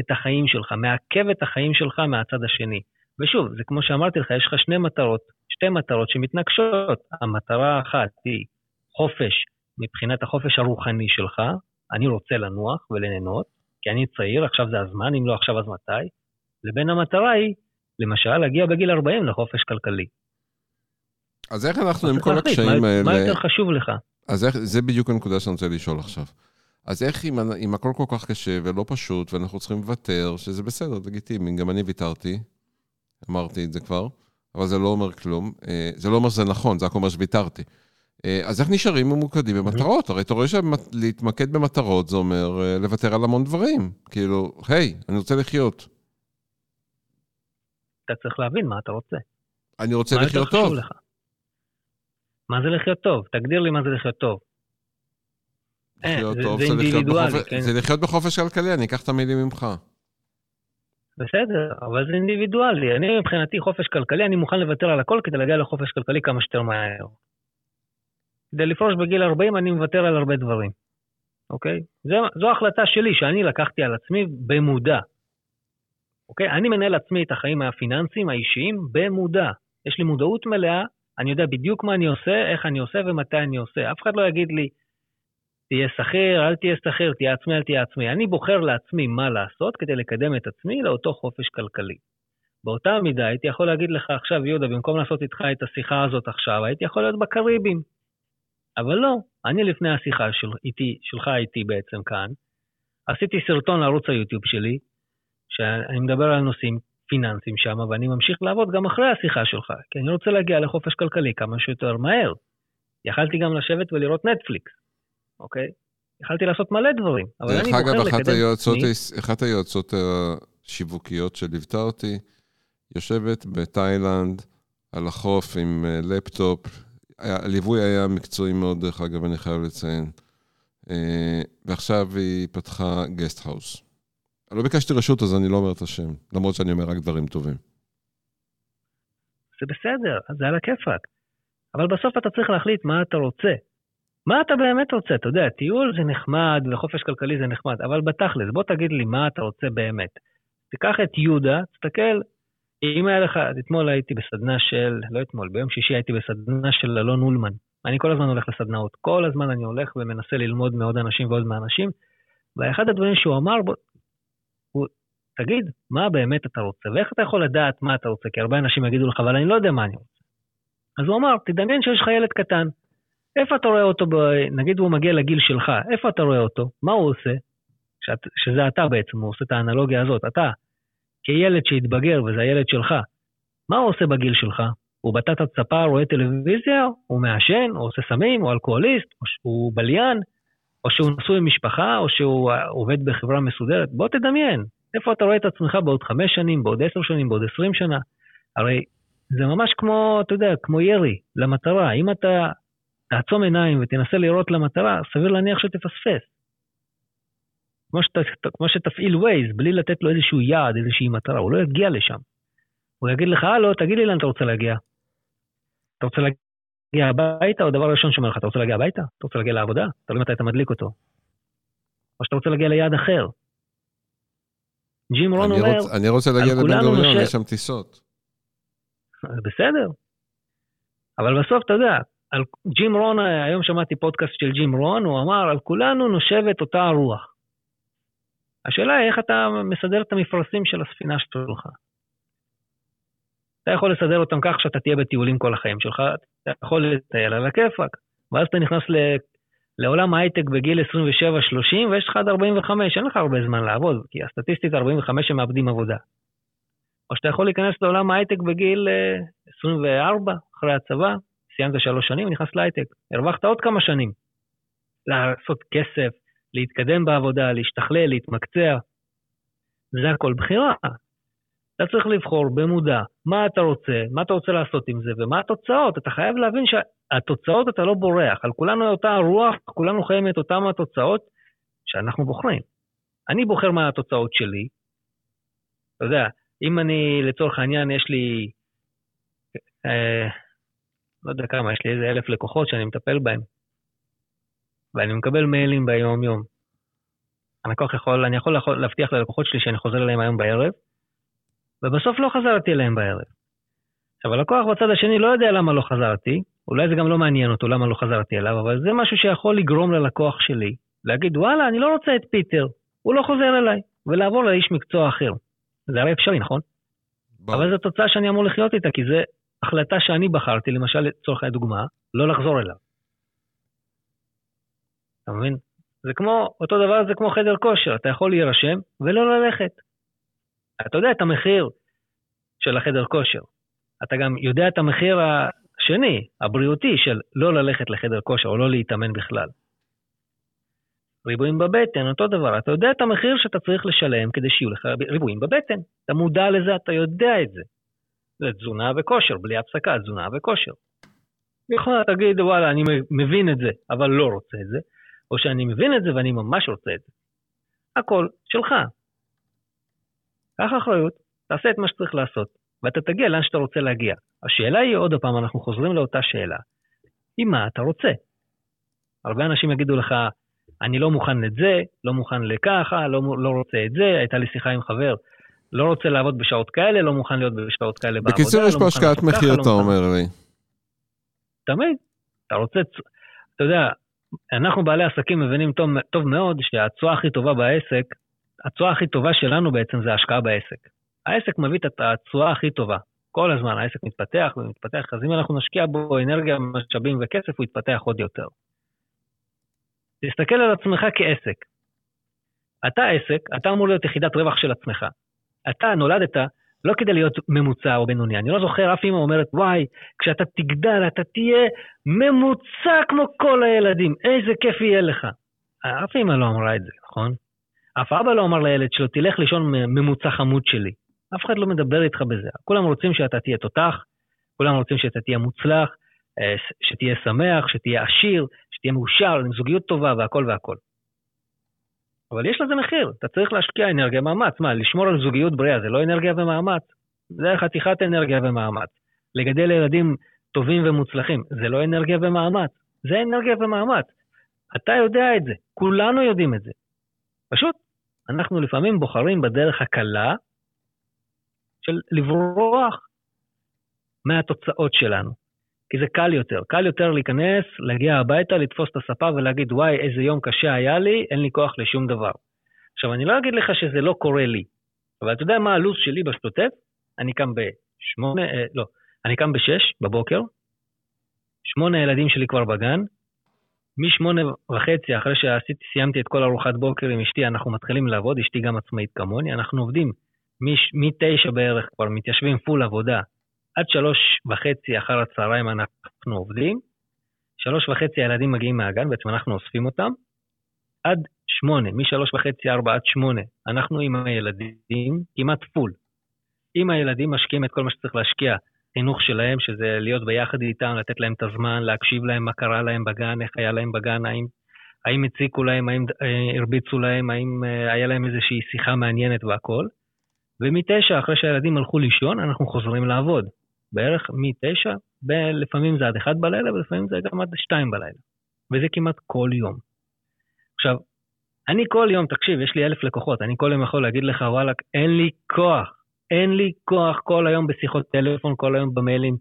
את החיים שלך, מעכב את החיים שלך מהצד השני. ושוב, זה כמו שאמרתי לך, יש לך שני מטרות, שתי מטרות שמתנגשות. המטרה האחת היא חופש, מבחינת החופש הרוחני שלך, אני רוצה לנוח ולנהנות, כי אני צעיר, עכשיו זה הזמן, אם לא עכשיו אז מתי? לבין המטרה היא, למשל, להגיע בגיל 40 לחופש כלכלי. אז איך אנחנו עם כל הקשיים מה, האלה... מה יותר חשוב לך? אז איך, זה בדיוק הנקודה שאני רוצה לשאול עכשיו. אז איך אם, אם הכל כל כך קשה ולא פשוט, ואנחנו צריכים לוותר, שזה בסדר, לגיטימי, גם אני ויתרתי, אמרתי את זה כבר, אבל זה לא אומר כלום. אה, זה לא אומר שזה נכון, זה רק אומר שוויתרתי. אה, אז איך נשארים ממוקדים במטרות? הרי אתה רואה שלהתמקד במטרות זה אומר אה, לוותר על המון דברים. כאילו, היי, אני רוצה לחיות. אתה צריך להבין מה אתה רוצה. אני רוצה לחיות טוב. לך? מה זה לחיות טוב? תגדיר לי מה זה לחיות טוב. לחיות טוב זה, זה אינדיבידואלי, כן. זה לחיות בחופש כלכלי, אני אקח את המילים ממך. בסדר, אבל זה אינדיבידואלי. אני מבחינתי חופש כלכלי, אני מוכן לוותר על הכל כדי להגיע לחופש כלכלי כמה שיותר מהר. כדי לפרוש בגיל 40 אני מוותר על הרבה דברים, אוקיי? זו, זו החלטה שלי, שאני לקחתי על עצמי במודע. אוקיי? אני מנהל עצמי את החיים הפיננסיים האישיים במודע. יש לי מודעות מלאה, אני יודע בדיוק מה אני עושה, איך אני עושה ומתי אני עושה. אף אחד לא יגיד לי, תהיה שכיר, אל תהיה שכיר, תהיה עצמי, אל תהיה עצמי. אני בוחר לעצמי מה לעשות כדי לקדם את עצמי לאותו חופש כלכלי. באותה מידה הייתי יכול להגיד לך עכשיו, יהודה, במקום לעשות איתך את השיחה הזאת עכשיו, הייתי יכול להיות בקריבים. אבל לא, אני לפני השיחה של, איתי, שלך איתי בעצם כאן, עשיתי סרטון לערוץ היוטיוב שלי, שאני מדבר על נושאים פיננסיים שם, ואני ממשיך לעבוד גם אחרי השיחה שלך, כי אני רוצה להגיע לחופש כלכלי כמה שיותר מהר. יכלתי גם לשבת ולראות נטפליקס, אוקיי? יכלתי לעשות מלא דברים, אבל אני בוחר לקדם... דרך אגב, אחת היועצות השיווקיות שליוותה אותי, יושבת בתאילנד על החוף עם אה, לפטופ, הליווי היה מקצועי מאוד, דרך אגב, אני חייב לציין. אה, ועכשיו היא פתחה guest house. לא ביקשתי רשות, אז אני לא אומר את השם, למרות שאני אומר רק דברים טובים. זה בסדר, זה על הכיפאק. אבל בסוף אתה צריך להחליט מה אתה רוצה. מה אתה באמת רוצה? אתה יודע, טיול זה נחמד וחופש כלכלי זה נחמד, אבל בתכלס, בוא תגיד לי מה אתה רוצה באמת. תיקח את יהודה, תסתכל, אם היה לך, אתמול הייתי בסדנה של, לא אתמול, ביום שישי הייתי בסדנה של אלון אולמן. אני כל הזמן הולך לסדנאות, כל הזמן אני הולך ומנסה ללמוד מעוד אנשים ועוד מאנשים, ואחד הדברים שהוא אמר, בוא, הוא, תגיד, מה באמת אתה רוצה, ואיך אתה יכול לדעת מה אתה רוצה, כי הרבה אנשים יגידו לך, אבל אני לא יודע מה אני רוצה. אז הוא אמר, תדמיין שיש לך ילד קטן, איפה אתה רואה אותו, ב... נגיד הוא מגיע לגיל שלך, איפה אתה רואה אותו, מה הוא עושה? שאת, שזה אתה בעצם, הוא עושה את האנלוגיה הזאת, אתה, כילד שהתבגר וזה הילד שלך, מה הוא עושה בגיל שלך? הוא בתת ספה, רואה טלוויזיה, הוא מעשן, הוא עושה סמים, הוא אלכוהוליסט, או שהוא בליין, או שהוא נשוי משפחה, או שהוא עובד בחברה מסודרת. בוא תדמיין, איפה אתה רואה את עצמך בעוד חמש שנים, בעוד עשר שנים, בעוד עשרים שנה? הרי זה ממש כמו, אתה יודע, כמו ירי למטרה. אם אתה תעצום עיניים ותנסה לראות למטרה, סביר להניח שתפספס. כמו, שת, כמו שתפעיל Waze, בלי לתת לו איזשהו יעד, איזושהי מטרה, הוא לא יגיע לשם. הוא יגיד לך, הלו, תגיד לי לאן אתה רוצה להגיע. אתה רוצה להגיע הביתה, או דבר ראשון שאומר לך, אתה רוצה להגיע הביתה? אתה רוצה להגיע לעבודה? תלוי מתי אתה מדליק אותו. או שאתה רוצה להגיע ליעד אחר. ג'ים רון אומר, רוצ, אני רוצה להגיע לבן גוריון, יש שם טיסות. בסדר. אבל בסוף, אתה יודע, על ג'ים רון, היום שמעתי פודקאסט של ג'ים רון, הוא אמר, על כולנו נושבת אותה הרוח. השאלה היא איך אתה מסדר את המפרשים של הספינה שלך. אתה יכול לסדר אותם כך שאתה תהיה בטיולים כל החיים שלך, אתה יכול לטייל על הכיפאק, ואז אתה נכנס ל... לעולם ההייטק בגיל 27-30 ויש לך עד 45, אין לך הרבה זמן לעבוד, כי הסטטיסטית 45 הם מאבדים עבודה. או שאתה יכול להיכנס לעולם ההייטק בגיל 24, אה, אחרי הצבא, סיימת שלוש שנים, נכנס להייטק, הרווחת עוד כמה שנים. לעשות כסף, להתקדם בעבודה, להשתכלל, להתמקצע. זה הכל בחירה. אתה צריך לבחור במודע מה אתה רוצה, מה אתה רוצה לעשות עם זה ומה התוצאות. אתה חייב להבין שהתוצאות אתה לא בורח. על כולנו אותה רוח, כולנו חיים את אותן התוצאות שאנחנו בוחרים. אני בוחר מה התוצאות שלי. אתה יודע, אם אני, לצורך העניין, יש לי, אה, לא יודע כמה, יש לי איזה אלף לקוחות שאני מטפל בהם. ואני מקבל מיילים ביום-יום. הלקוח יכול, אני יכול להבטיח ללקוחות שלי שאני חוזר אליהם היום בערב, ובסוף לא חזרתי אליהם בערב. עכשיו, הלקוח בצד השני לא יודע למה לא חזרתי, אולי זה גם לא מעניין אותו למה לא חזרתי אליו, אבל זה משהו שיכול לגרום ללקוח שלי להגיד, וואלה, אני לא רוצה את פיטר, הוא לא חוזר אליי, ולעבור לאיש מקצוע אחר. זה הרי אפשרי, נכון? בוא. אבל זו תוצאה שאני אמור לחיות איתה, כי זו החלטה שאני בחרתי, למשל, לצורך הדוגמה, לא לחזור אליו. אתה מבין? זה כמו, אותו דבר זה כמו חדר כושר, אתה יכול להירשם ולא ללכת. אתה יודע את המחיר של החדר כושר. אתה גם יודע את המחיר השני, הבריאותי, של לא ללכת לחדר כושר או לא להתאמן בכלל. ריבועים בבטן, אותו דבר. אתה יודע את המחיר שאתה צריך לשלם כדי שיהיו לך ריבועים בבטן. אתה מודע לזה, אתה יודע את זה. זה תזונה וכושר, בלי הפסקה, תזונה וכושר. יכול להגיד, וואלה, אני מבין את זה, אבל לא רוצה את זה, או שאני מבין את זה ואני ממש רוצה את זה. הכל שלך. קח אחריות, תעשה את מה שצריך לעשות, ואתה תגיע לאן שאתה רוצה להגיע. השאלה היא, עוד פעם, אנחנו חוזרים לאותה שאלה, היא מה אתה רוצה. הרבה אנשים יגידו לך, אני לא מוכן את זה, לא מוכן לככה, לא, לא רוצה את זה, הייתה לי שיחה עם חבר, לא רוצה לעבוד בשעות כאלה, לא מוכן להיות בשעות כאלה בעבודה. בקיצור, יש לא פה השקעת מחיר, לא אתה אומר לי. תמיד. אתה רוצה, אתה יודע, אנחנו בעלי עסקים מבינים טוב, טוב מאוד שהתשואה הכי טובה בעסק, התשואה הכי טובה שלנו בעצם זה השקעה בעסק. העסק מביא את התשואה הכי טובה. כל הזמן העסק מתפתח ומתפתח, אז אם אנחנו נשקיע בו אנרגיה, משאבים וכסף, הוא יתפתח עוד יותר. תסתכל על עצמך כעסק. אתה עסק, אתה אמור להיות יחידת רווח של עצמך. אתה נולדת לא כדי להיות ממוצע או בינוני. אני לא זוכר אף אמא אומרת, וואי, כשאתה תגדל אתה תהיה ממוצע כמו כל הילדים, איזה כיף יהיה לך. אף אמא לא אמרה את זה, נכון? אף אבא לא אמר לילד שלו, תלך לישון ממוצע חמוד שלי. אף אחד לא מדבר איתך בזה. כולם רוצים שאתה תהיה תותח, כולם רוצים שאתה תהיה מוצלח, אה, שתהיה שמח, שתהיה עשיר, שתהיה מאושר, עם זוגיות טובה והכל והכל. אבל יש לזה מחיר, אתה צריך להשקיע אנרגיה ומאמץ. מה, לשמור על זוגיות בריאה זה לא אנרגיה ומאמץ? זה חתיכת אנרגיה ומאמץ. לגדל ילדים טובים ומוצלחים, זה לא אנרגיה ומאמץ, זה אנרגיה ומאמץ. אתה יודע את זה, כולנו יודעים את זה. פשוט, אנחנו לפעמים בוחרים בדרך הקלה של לברוח מהתוצאות שלנו. כי זה קל יותר. קל יותר להיכנס, להגיע הביתה, לתפוס את הספה ולהגיד, וואי, איזה יום קשה היה לי, אין לי כוח לשום דבר. עכשיו, אני לא אגיד לך שזה לא קורה לי, אבל אתה יודע מה הלו"ז שלי בשוטף? אני קם בשמונה, אה, לא, אני קם בשש בבוקר, שמונה ילדים שלי כבר בגן, משמונה וחצי, אחרי שסיימתי את כל ארוחת בוקר עם אשתי, אנחנו מתחילים לעבוד, אשתי גם עצמאית כמוני, אנחנו עובדים מתשע בערך, כבר מתיישבים פול עבודה, עד שלוש וחצי אחר הצהריים אנחנו עובדים, שלוש וחצי הילדים מגיעים מהגן, בעצם אנחנו אוספים אותם, עד שמונה, משלוש וחצי, ארבע עד שמונה, אנחנו עם הילדים כמעט פול. עם הילדים משקיעים את כל מה שצריך להשקיע, חינוך שלהם, שזה להיות ביחד איתם, לתת להם את הזמן, להקשיב להם מה קרה להם בגן, איך היה להם בגן, האם, האם הציקו להם, האם אה, הרביצו להם, האם אה, היה להם איזושהי שיחה מעניינת והכול. ומתשע, אחרי שהילדים הלכו לישון, אנחנו חוזרים לעבוד. בערך מתשע, לפעמים זה עד אחד בלילה ולפעמים זה גם עד שתיים בלילה. וזה כמעט כל יום. עכשיו, אני כל יום, תקשיב, יש לי אלף לקוחות, אני כל יום יכול להגיד לך, וואלכ, אין לי כוח, אין לי כוח כל היום בשיחות טלפון, כל היום במיילים.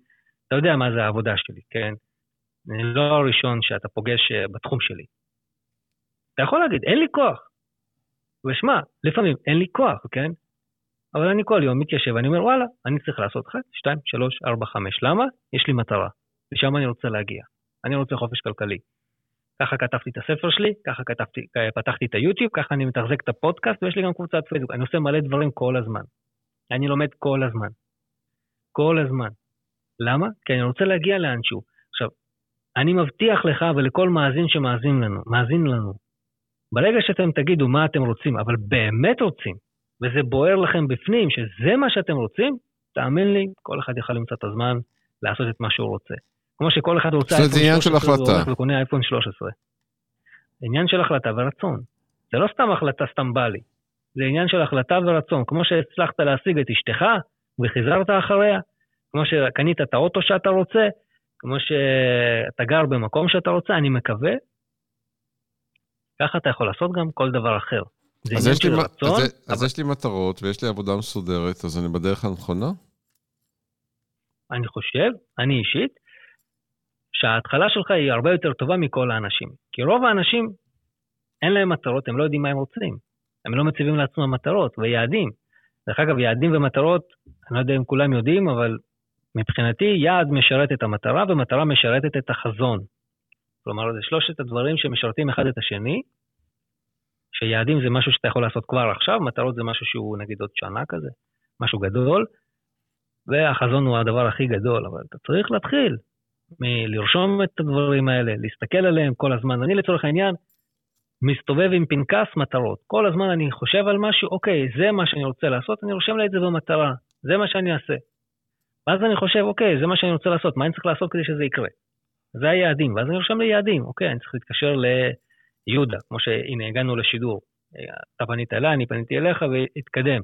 אתה יודע מה זה העבודה שלי, כן? אני לא הראשון שאתה פוגש אה, בתחום שלי. אתה יכול להגיד, אין לי כוח. ושמע, לפעמים אין לי כוח, כן? אבל אני כל יום מתיישב, אני אומר, וואלה, אני צריך לעשות 1, 2, 3, 4, 5. למה? יש לי מטרה, לשם אני רוצה להגיע. אני רוצה חופש כלכלי. ככה כתבתי את הספר שלי, ככה כתבתי, פתחתי את היוטיוב, ככה אני מתחזק את הפודקאסט, ויש לי גם קבוצת פייסבוק. אני עושה מלא דברים כל הזמן. אני לומד כל הזמן. כל הזמן. למה? כי אני רוצה להגיע לאנשהו. עכשיו, אני מבטיח לך ולכל מאזין שמאזין לנו, מאזין לנו, ברגע שאתם תגידו מה אתם רוצים, אבל באמת רוצים, וזה בוער לכם בפנים, שזה מה שאתם רוצים, תאמין לי, כל אחד יכול למצוא את הזמן לעשות את מה שהוא רוצה. כמו שכל אחד רוצה אייפון 13, הוא הולך וקונה אייפון 13. עניין של החלטה ורצון. זה לא סתם החלטה סתם בא לי, זה עניין של החלטה ורצון. כמו שהצלחת להשיג את אשתך וחיזרת אחריה, כמו שקנית את האוטו שאתה רוצה, כמו שאתה גר במקום שאתה רוצה, אני מקווה, ככה אתה יכול לעשות גם כל דבר אחר. זה עניין של רצון. אז, אבל... אז יש לי מטרות ויש לי עבודה מסודרת, אז אני בדרך הנכונה? אני חושב, אני אישית, שההתחלה שלך היא הרבה יותר טובה מכל האנשים. כי רוב האנשים, אין להם מטרות, הם לא יודעים מה הם רוצים. הם לא מציבים לעצמם מטרות ויעדים. דרך אגב, יעדים ומטרות, אני לא יודע אם כולם יודעים, אבל מבחינתי יעד משרת את המטרה ומטרה משרתת את החזון. כלומר, זה שלושת הדברים שמשרתים אחד את השני, שיעדים זה משהו שאתה יכול לעשות כבר עכשיו, מטרות זה משהו שהוא נגיד עוד שנה כזה, משהו גדול, והחזון הוא הדבר הכי גדול, אבל אתה צריך להתחיל מלרשום את הדברים האלה, להסתכל עליהם כל הזמן. אני לצורך העניין מסתובב עם פנקס מטרות. כל הזמן אני חושב על משהו, אוקיי, זה מה שאני רוצה לעשות, אני רושם לי את זה במטרה, זה מה שאני אעשה. ואז אני חושב, אוקיי, זה מה שאני רוצה לעשות, מה אני צריך לעשות כדי שזה יקרה? זה היעדים, ואז אני רושם לי יעדים, אוקיי, אני צריך להתקשר ליהודה, כמו שהנה הגענו לשידור. אתה פנית אליי, אני פניתי אליך והתקדם.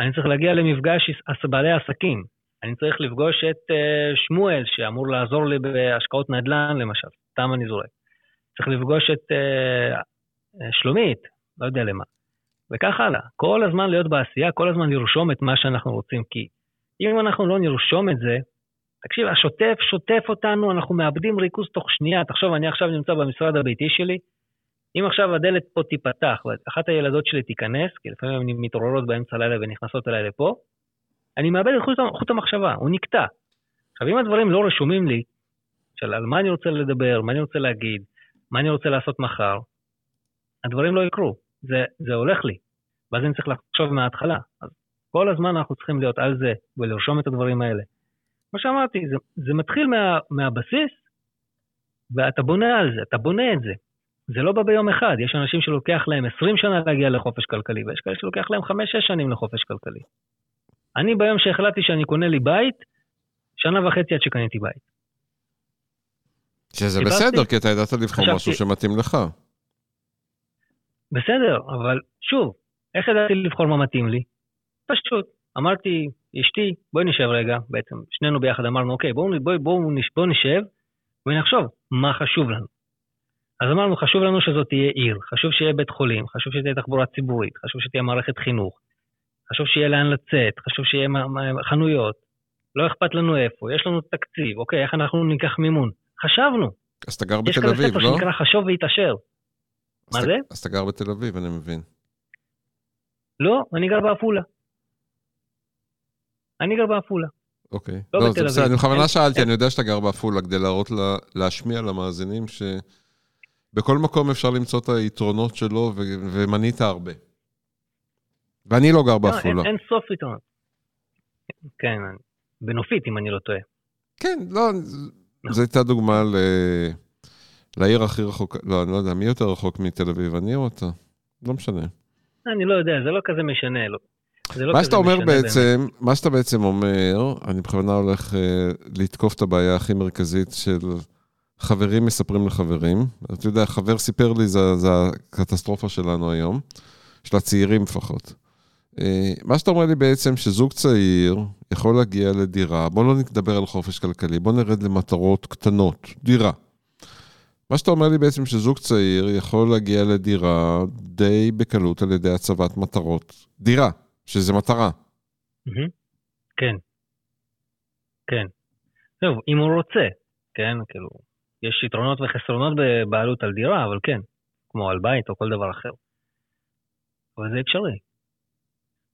אני צריך להגיע למפגש בעלי עסקים. אני צריך לפגוש את uh, שמואל, שאמור לעזור לי בהשקעות נדל"ן, למשל, סתם אני זורק. צריך לפגוש את uh, שלומית, לא יודע למה. וכך הלאה. כל הזמן להיות בעשייה, כל הזמן לרשום את מה שאנחנו רוצים, כי אם אנחנו לא נרשום את זה, תקשיב, השוטף שוטף אותנו, אנחנו מאבדים ריכוז תוך שנייה. תחשוב, אני עכשיו נמצא במשרד הביתי שלי, אם עכשיו הדלת פה תיפתח ואחת הילדות שלי תיכנס, כי לפעמים הן מתעוררות באמצע הלילה ונכנסות אליי לפה, אני מאבד את חוט, חוט המחשבה, הוא נקטע. עכשיו, אם הדברים לא רשומים לי, של על מה אני רוצה לדבר, מה אני רוצה להגיד, מה אני רוצה לעשות מחר, הדברים לא יקרו, זה, זה הולך לי, ואז אני צריך לחשוב מההתחלה. אז כל הזמן אנחנו צריכים להיות על זה ולרשום את הדברים האלה. כמו שאמרתי, זה, זה מתחיל מה, מהבסיס, ואתה בונה על זה, אתה בונה את זה. זה לא בא ביום אחד, יש אנשים שלוקח להם 20 שנה להגיע לחופש כלכלי, ויש כאלה שלוקח להם 5-6 שנים לחופש כלכלי. אני ביום שהחלטתי שאני קונה לי בית, שנה וחצי עד שקניתי בית. שזה בסדר, כי אתה ידעת לבחור חשבתי... משהו שמתאים לך. בסדר, אבל שוב, איך ידעתי לבחור מה מתאים לי? פשוט, אמרתי, אשתי, בואי נשב רגע, בעצם שנינו ביחד אמרנו, אוקיי, בואו בוא, בוא, בוא נשב ונחשוב מה חשוב לנו. אז אמרנו, חשוב לנו שזאת תהיה עיר, חשוב שיהיה בית חולים, חשוב שתהיה תחבורה ציבורית, חשוב שתהיה מערכת חינוך, חשוב שיהיה לאן לצאת, חשוב שיהיה חנויות, לא אכפת לנו איפה, יש לנו תקציב, אוקיי, איך אנחנו ניקח מימון? חשבנו. אז אתה גר בתל אביב, לא? יש כאן ספר שנקרא חשוב והתעשר. מה זה? אז אתה גר בתל אביב, אני מבין. לא, אני גר בעפולה. אני גר בעפולה. אוקיי. לא, לא זה בסדר, אני בכוונה שאלתי, אני יודע שאתה גר בעפולה, כדי להראות, להשמיע למאזינים שבכל מקום אפשר למצוא את היתרונות שלו, ומנית הרבה. ואני לא גר בעפולה. לא, אין, אין סוף יתרונות. כן, בנופית, אם אני לא טועה. כן, לא, זו הייתה דוגמה ל... לעיר הכי רחוקה, לא, אני לא יודע, מי יותר רחוק מתל אביב, אני או אתה? לא משנה. אני לא יודע, זה לא כזה משנה. לא. לא מה שאתה אומר בעצם, באמת. מה שאתה בעצם אומר, אני בכוונה הולך uh, לתקוף את הבעיה הכי מרכזית של חברים מספרים לחברים. אתה יודע, חבר סיפר לי, זה הקטסטרופה שלנו היום, של הצעירים לפחות. אה, מה שאתה אומר לי בעצם, שזוג צעיר יכול להגיע לדירה, בוא לא נדבר על חופש כלכלי, בוא נרד למטרות קטנות, דירה. מה שאתה אומר לי בעצם שזוג צעיר יכול להגיע לדירה די בקלות על ידי הצבת מטרות. דירה, שזה מטרה. כן. כן. טוב, אם הוא רוצה, כן, כאילו, יש יתרונות וחסרונות בבעלות על דירה, אבל כן, כמו על בית או כל דבר אחר. אבל זה אפשרי.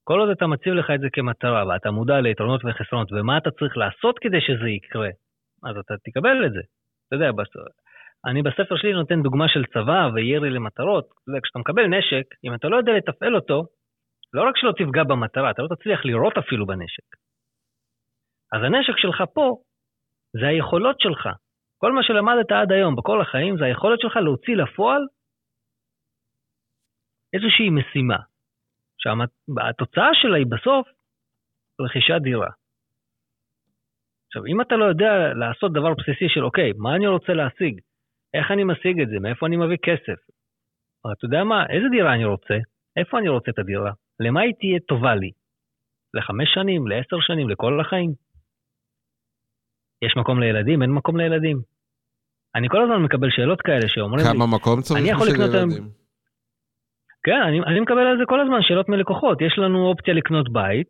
כל עוד אתה מציב לך את זה כמטרה ואתה מודע ליתרונות וחסרונות ומה אתה צריך לעשות כדי שזה יקרה, אז אתה תקבל את זה. אתה יודע, אני בספר שלי נותן דוגמה של צבא וירי למטרות. אתה יודע, כשאתה מקבל נשק, אם אתה לא יודע לתפעל אותו, לא רק שלא תפגע במטרה, אתה לא תצליח לירות אפילו בנשק. אז הנשק שלך פה, זה היכולות שלך. כל מה שלמדת עד היום בכל החיים, זה היכולת שלך להוציא לפועל איזושהי משימה. שהתוצאה שלה היא בסוף רכישת דירה. עכשיו, אם אתה לא יודע לעשות דבר בסיסי של, אוקיי, מה אני רוצה להשיג? איך אני משיג את זה? מאיפה אני מביא כסף? אתה יודע מה? איזה דירה אני רוצה? איפה אני רוצה את הדירה? למה היא תהיה טובה לי? לחמש שנים? לעשר שנים? לכל החיים? יש מקום לילדים? אין מקום לילדים? אני כל הזמן מקבל שאלות כאלה שאומרים לי... כמה מקום צריך בשביל ילדים? כן, אני, אני מקבל על זה כל הזמן שאלות מלקוחות. יש לנו אופציה לקנות בית,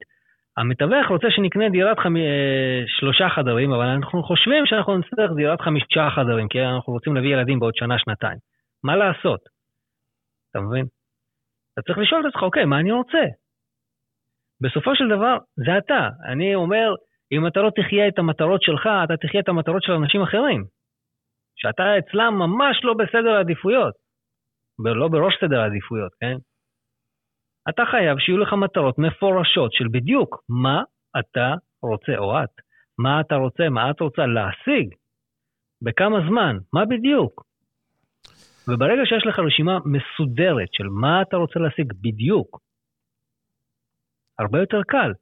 המתווך רוצה שנקנה דירת חמ... אה, שלושה חדרים, אבל אנחנו חושבים שאנחנו נצטרך דירת חמישה חדרים, כי אנחנו רוצים להביא ילדים בעוד שנה-שנתיים. מה לעשות? אתה מבין? אתה צריך לשאול את עצמך, אוקיי, מה אני רוצה? בסופו של דבר, זה אתה. אני אומר, אם אתה לא תחיה את המטרות שלך, אתה תחיה את המטרות של אנשים אחרים. שאתה אצלם ממש לא בסדר העדיפויות. לא בראש סדר העדיפויות, כן? אתה חייב שיהיו לך מטרות מפורשות של בדיוק מה אתה רוצה, או את, מה אתה רוצה, מה את רוצה להשיג, בכמה זמן, מה בדיוק. וברגע שיש לך רשימה מסודרת של מה אתה רוצה להשיג בדיוק, הרבה יותר קל.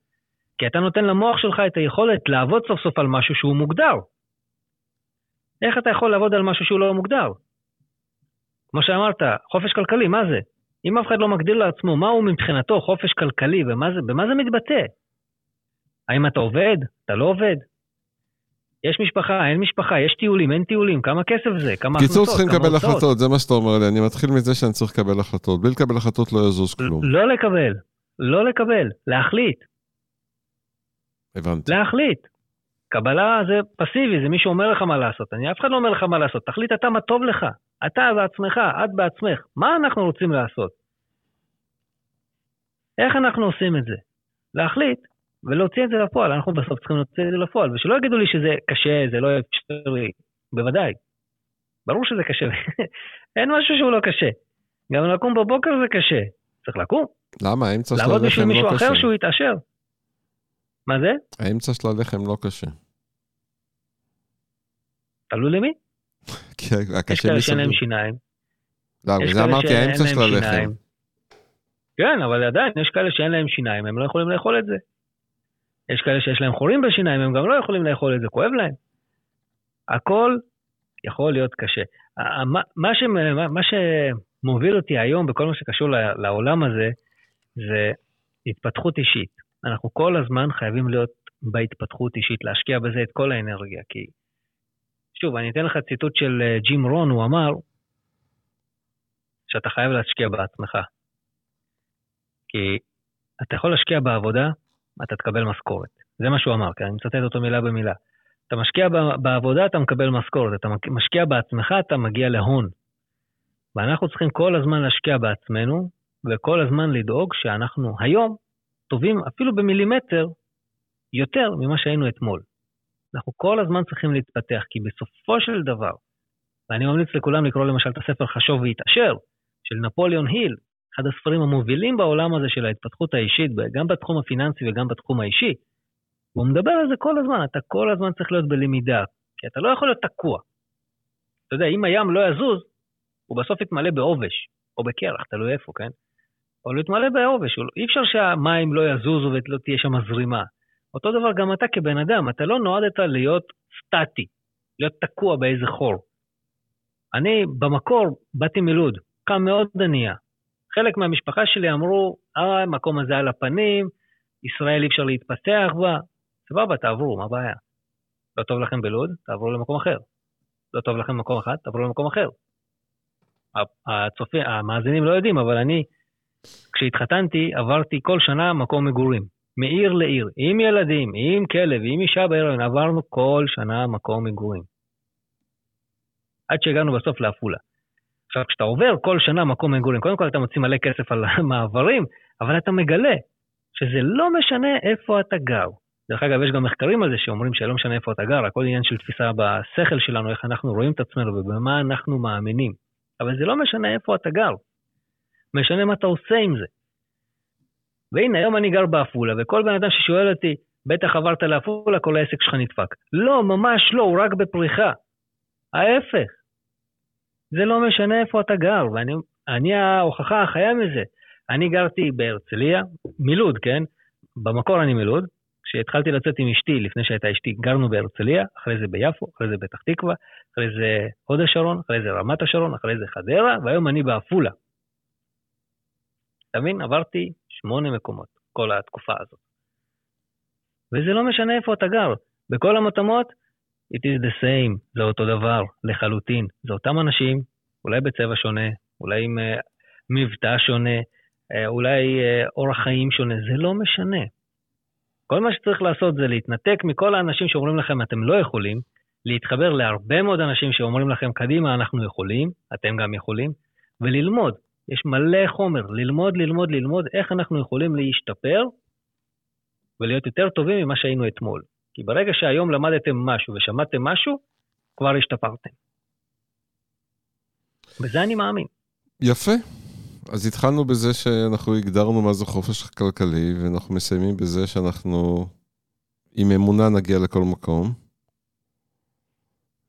כי אתה נותן למוח שלך את היכולת לעבוד סוף סוף על משהו שהוא מוגדר. איך אתה יכול לעבוד על משהו שהוא לא מוגדר? כמו שאמרת, חופש כלכלי, מה זה? אם אף אחד לא מגדיר לעצמו מהו מבחינתו חופש כלכלי ובמה זה, במה זה מתבטא? האם אתה עובד? אתה לא עובד? יש משפחה, אין משפחה, יש טיולים, אין טיולים, כמה כסף זה, כמה הכנסות, קיצור צריכים לקבל החלטות, זה מה שאתה אומר לי, אני מתחיל מזה שאני צריך לקבל החלטות, בלי לקבל החלטות לא יזוז כלום. לא לקבל, לא לקבל, להחליט. הבנתי. להחליט. קבלה זה פסיבי, זה מי שאומר לך מה לעשות. אני, אף אחד לא אומר לך מה לעשות, תחליט אתה מה טוב לך. אתה בעצמך, את בעצמך. מה אנחנו רוצים לעשות? איך אנחנו עושים את זה? להחליט ולהוציא את זה לפועל. אנחנו בסוף צריכים להוציא את זה לפועל, ושלא יגידו לי שזה קשה, זה לא אפשרי. בוודאי. ברור שזה קשה. <laughs> אין משהו שהוא לא קשה. גם לקום בבוקר זה קשה. צריך לקום. למה? לא קשה. לעבוד בשביל מישהו אחר שהוא יתעשר. מה זה? האמצע של הלחם לא קשה. תלוי למי. <laughs> יש כאלה שאין להם שיניים. לא, וזה אמרתי האמצע של הלחם. כן, אבל עדיין יש כאלה שאין להם שיניים, הם לא יכולים לאכול את זה. יש כאלה שיש להם חורים בשיניים, הם גם לא יכולים לאכול את זה, כואב להם. הכל יכול להיות קשה. מה, ש, מה שמוביל אותי היום בכל מה שקשור לעולם הזה, זה התפתחות אישית. אנחנו כל הזמן חייבים להיות בהתפתחות אישית, להשקיע בזה את כל האנרגיה, כי... שוב, אני אתן לך ציטוט של אה, ג'ים רון, הוא אמר שאתה חייב להשקיע בעצמך. כי אתה יכול להשקיע בעבודה, אתה תקבל משכורת. זה מה שהוא אמר, כי אני מצטט אותו מילה במילה. אתה משקיע בעבודה, אתה מקבל משכורת. אתה משקיע בעצמך, אתה מגיע להון. ואנחנו צריכים כל הזמן להשקיע בעצמנו, וכל הזמן לדאוג שאנחנו היום טובים אפילו במילימטר יותר ממה שהיינו אתמול. אנחנו כל הזמן צריכים להתפתח, כי בסופו של דבר, ואני ממליץ לכולם לקרוא למשל את הספר חשוב והתעשר, של נפוליאון היל, אחד הספרים המובילים בעולם הזה של ההתפתחות האישית, גם בתחום הפיננסי וגם בתחום האישי. הוא מדבר על זה כל הזמן, אתה כל הזמן צריך להיות בלמידה, כי אתה לא יכול להיות תקוע. אתה יודע, אם הים לא יזוז, הוא בסוף יתמלא בעובש, או בקרח, תלוי איפה, כן? או להתמלא בעובש, אי אפשר שהמים לא יזוזו ולא תהיה שם זרימה. אותו דבר גם אתה כבן אדם, אתה לא נועדת להיות סטטי, להיות תקוע באיזה חור. אני במקור באתי מלוד, קם מאוד ענייה. חלק מהמשפחה שלי אמרו, אה, המקום הזה על הפנים, ישראל אי אפשר להתפתח בה. סבבה, תעברו, מה הבעיה? לא טוב לכם בלוד, תעברו למקום אחר. לא טוב לכם במקום אחד, תעברו למקום אחר. הצופים, המאזינים לא יודעים, אבל אני כשהתחתנתי, עברתי כל שנה מקום מגורים. מעיר לעיר, עם ילדים, עם כלב, עם אישה בהיריון, עברנו כל שנה מקום מגורים. עד שהגענו בסוף לעפולה. עכשיו, כשאתה עובר כל שנה מקום מגורים, קודם כל אתה מוציא מלא כסף על <laughs> המעברים, אבל אתה מגלה שזה לא משנה איפה אתה גר. דרך אגב, יש גם מחקרים על זה שאומרים שלא משנה איפה אתה גר, הכל עניין של תפיסה בשכל שלנו, איך אנחנו רואים את עצמנו ובמה אנחנו מאמינים. אבל זה לא משנה איפה אתה גר. משנה מה אתה עושה עם זה. והנה, היום אני גר בעפולה, וכל בן אדם ששואל אותי, בטח עברת לעפולה, כל העסק שלך נדפק. לא, ממש לא, הוא רק בפריחה. ההפך. זה לא משנה איפה אתה גר, ואני ההוכחה החיה מזה. אני גרתי בהרצליה, מלוד, כן? במקור אני מלוד. כשהתחלתי לצאת עם אשתי, לפני שהייתה אשתי, גרנו בהרצליה, אחרי זה ביפו, אחרי זה פתח תקווה, אחרי זה הוד השרון, אחרי זה רמת השרון, אחרי זה חדרה, והיום אני בעפולה. אתה מבין? עברתי שמונה מקומות כל התקופה הזאת. וזה לא משנה איפה אתה גר. בכל המתאמות, it is the same, זה אותו דבר, לחלוטין. זה אותם אנשים, אולי בצבע שונה, אולי עם uh, מבטא שונה, uh, אולי uh, אורח חיים שונה, זה לא משנה. כל מה שצריך לעשות זה להתנתק מכל האנשים שאומרים לכם אתם לא יכולים, להתחבר להרבה מאוד אנשים שאומרים לכם קדימה אנחנו יכולים, אתם גם יכולים, וללמוד. יש מלא חומר, ללמוד, ללמוד, ללמוד איך אנחנו יכולים להשתפר ולהיות יותר טובים ממה שהיינו אתמול. כי ברגע שהיום למדתם משהו ושמעתם משהו, כבר השתפרתם. בזה אני מאמין. יפה. אז התחלנו בזה שאנחנו הגדרנו מה זה חופש כלכלי, ואנחנו מסיימים בזה שאנחנו עם אמונה נגיע לכל מקום.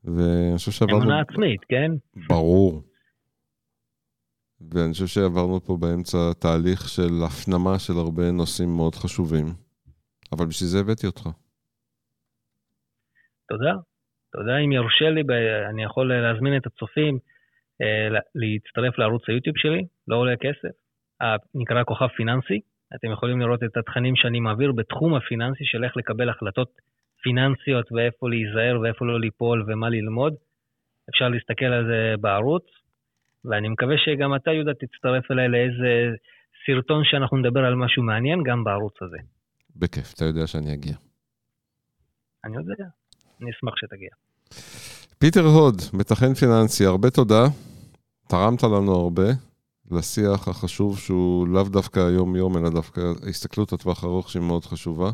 ואני חושב שעברנו... אמונה עצמית, כן? ברור. ואני חושב שעברנו פה באמצע תהליך של הפנמה של הרבה נושאים מאוד חשובים, אבל בשביל זה הבאתי אותך. תודה. תודה. אם יורשה לי, אני יכול להזמין את הצופים אה, להצטרף לערוץ היוטיוב שלי, לא עולה כסף, נקרא כוכב פיננסי. אתם יכולים לראות את התכנים שאני מעביר בתחום הפיננסי של איך לקבל החלטות פיננסיות ואיפה להיזהר ואיפה לא ליפול ומה ללמוד. אפשר להסתכל על זה בערוץ, ואני מקווה שגם אתה, יהודה, תצטרף אליי לאיזה סרטון שאנחנו נדבר על משהו מעניין גם בערוץ הזה. בכיף, אתה יודע שאני אגיע. אני יודע, אני אשמח שתגיע. פיטר הוד, מתכן פיננסי, הרבה תודה. תרמת לנו הרבה לשיח החשוב שהוא לאו דווקא היום-יום, אלא דווקא הסתכלות לטווח ארוך שהיא מאוד חשובה.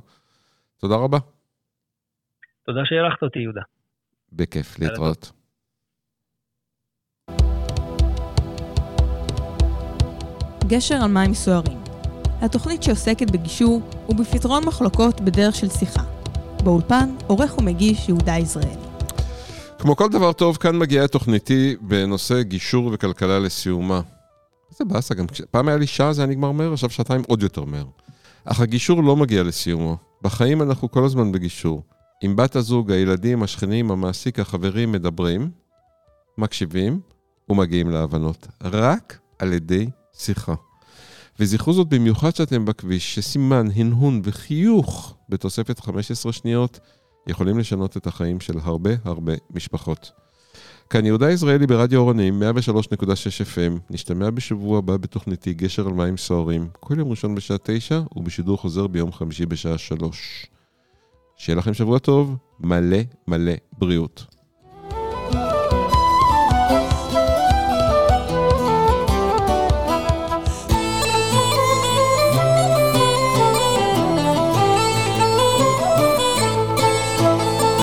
תודה רבה. תודה שאירחת אותי, יהודה. בכיף, להתראות. גשר על מים סוערים. התוכנית שעוסקת בגישור ובפתרון מחלוקות בדרך של שיחה. באולפן, עורך ומגיש יהודה יזרעאלי. כמו כל דבר טוב, כאן מגיעה תוכניתי בנושא גישור וכלכלה לסיומה. איזה באסה, גם פעם היה לי שעה זה היה נגמר מהר, עכשיו שעתיים עוד יותר מהר. אך הגישור לא מגיע לסיומו. בחיים אנחנו כל הזמן בגישור. עם בת הזוג, הילדים, השכנים, המעסיק, החברים מדברים, מקשיבים ומגיעים להבנות. רק על ידי שיחה. וזכרו זאת במיוחד שאתם בכביש, שסימן, הנהון וחיוך בתוספת 15 שניות יכולים לשנות את החיים של הרבה הרבה משפחות. כאן יהודה ישראלי ברדיו אורנים, 103.6 FM, נשתמע בשבוע הבא בתוכניתי גשר על מים סוערים, כל יום ראשון בשעה 9 ובשידור חוזר ביום חמישי בשעה 3. שיהיה לכם שבוע טוב, מלא מלא בריאות.